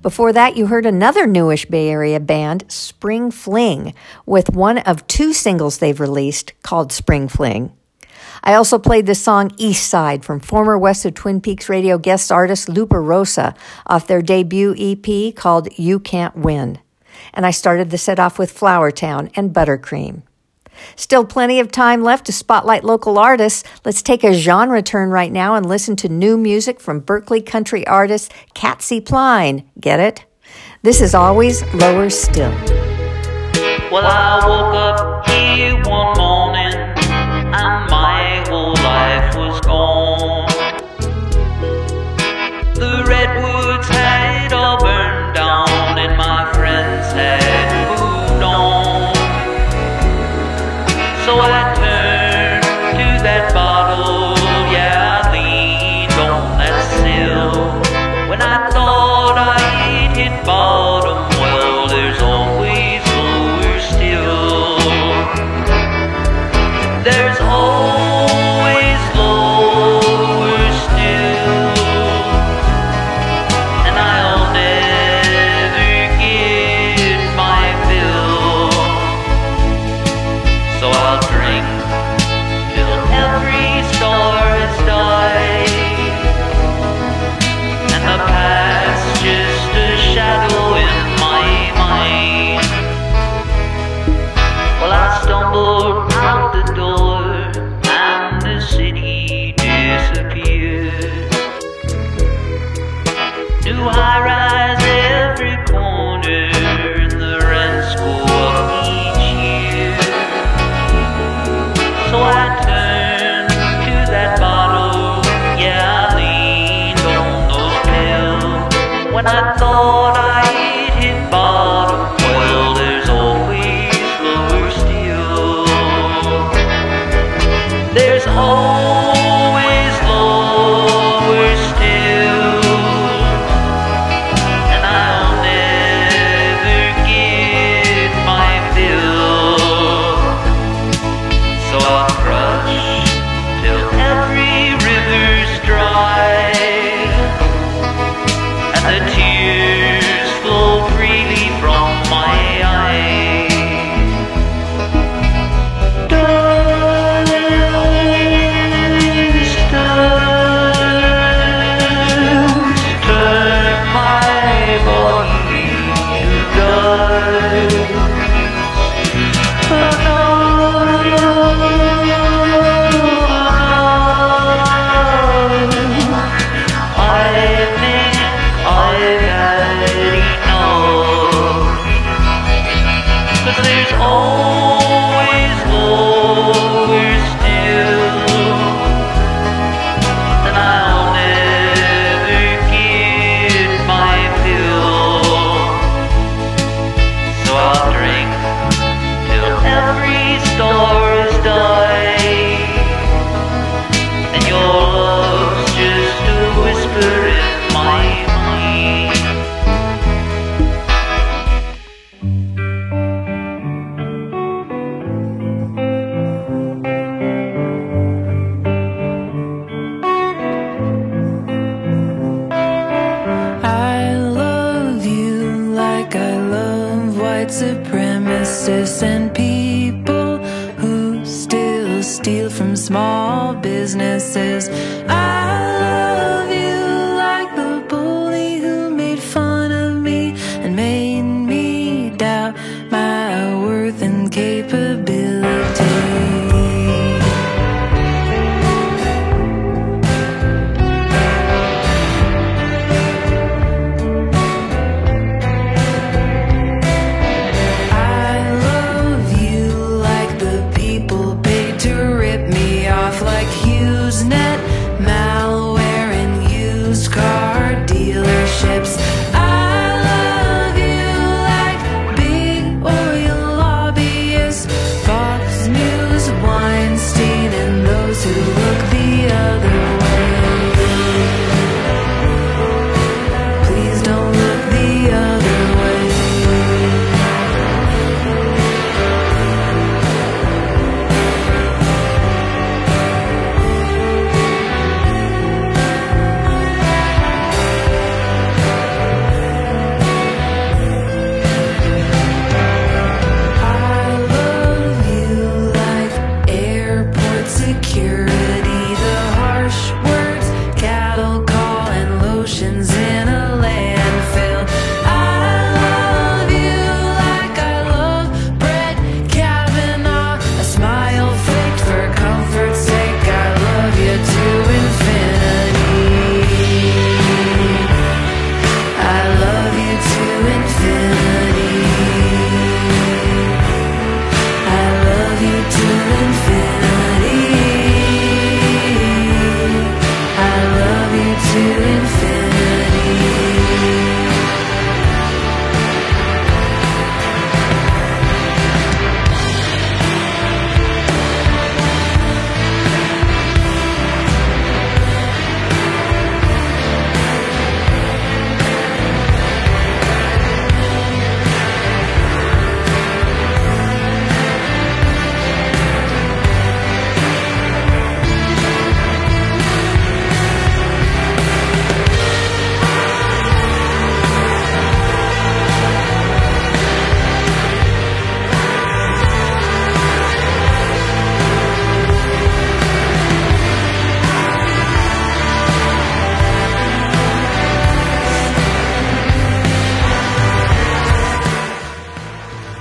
Before that, you heard another newish Bay Area band, Spring Fling, with one of two singles they've released called Spring Fling. I also played the song East Side from former West of Twin Peaks radio guest artist Lupa Rosa off their debut EP called You Can't Win. And I started the set off with Flowertown and Buttercream. Still plenty of time left to spotlight local artists. Let's take a genre turn right now and listen to new music from Berkeley country artist Catsy Pline. Get it? This is always lower still. Well, I woke up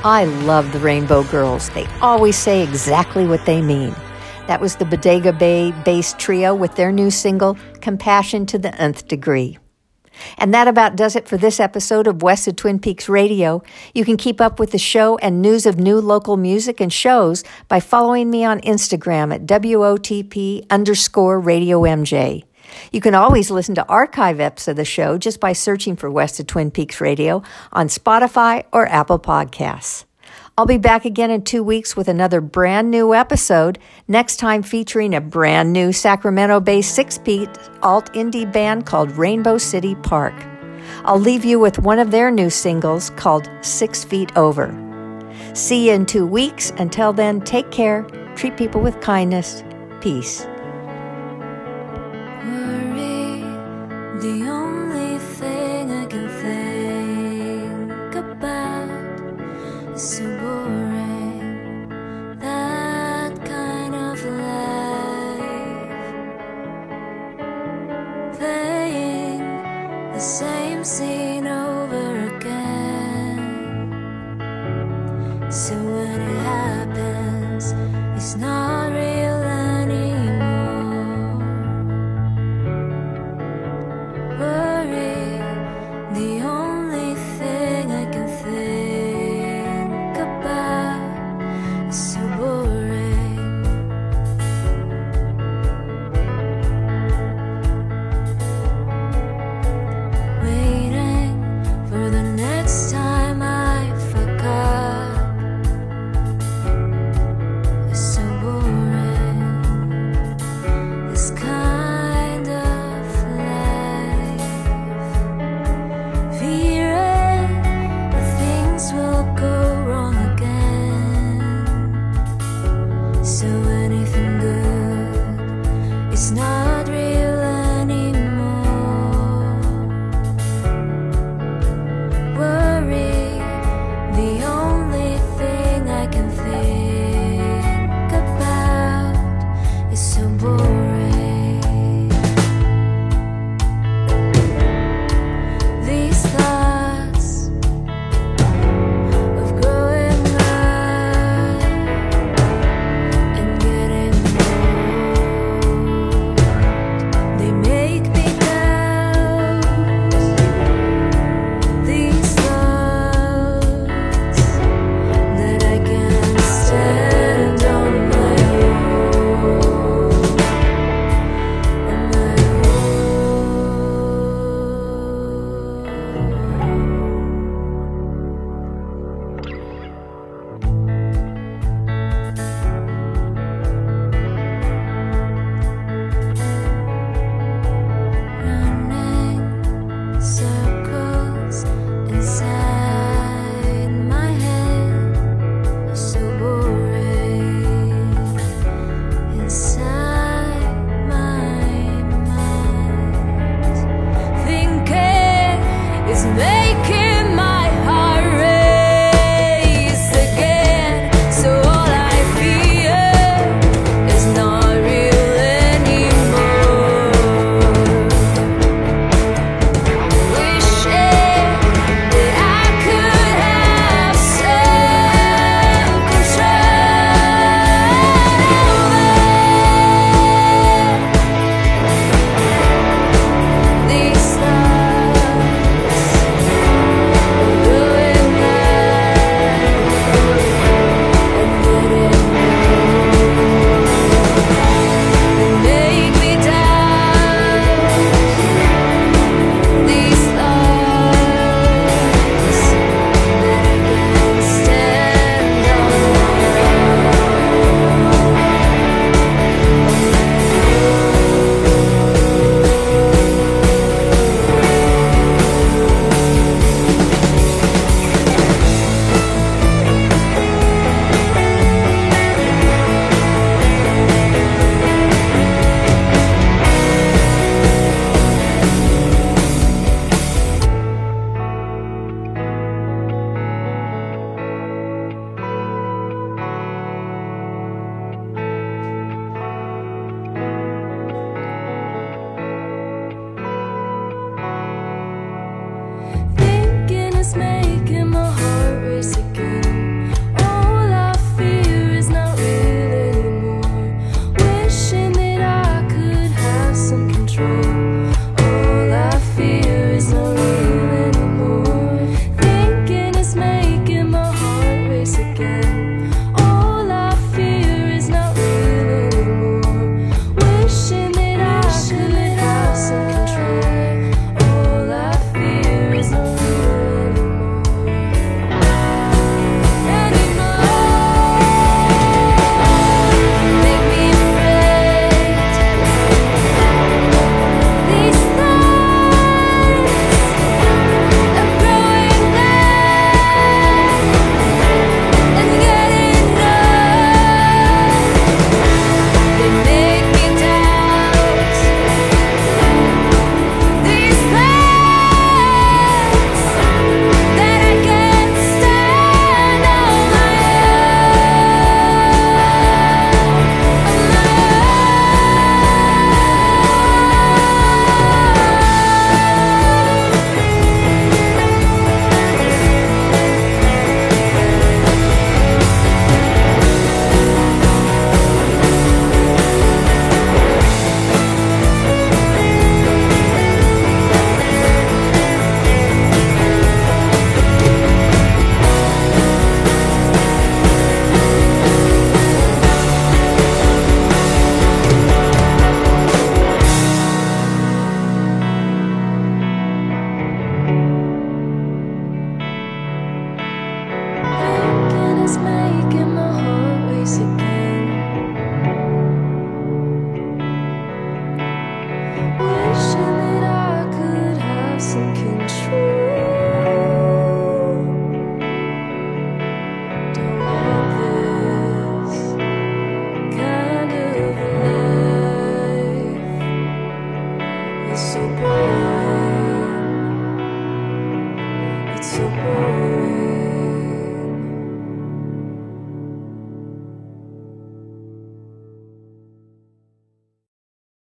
I love the Rainbow Girls. They always say exactly what they mean. That was the Bodega Bay based trio with their new single, Compassion to the Nth Degree. And that about does it for this episode of West of Twin Peaks Radio. You can keep up with the show and news of new local music and shows by following me on Instagram at WOTP underscore Radio MJ. You can always listen to archive eps of the show just by searching for West of Twin Peaks Radio on Spotify or Apple Podcasts. I'll be back again in two weeks with another brand new episode, next time featuring a brand new Sacramento based six beat alt indie band called Rainbow City Park. I'll leave you with one of their new singles called Six Feet Over. See you in two weeks. Until then, take care, treat people with kindness, peace. Worry. The only thing I can think about is so boring. That kind of life. Playing the same scene over again. So when it happens, it's not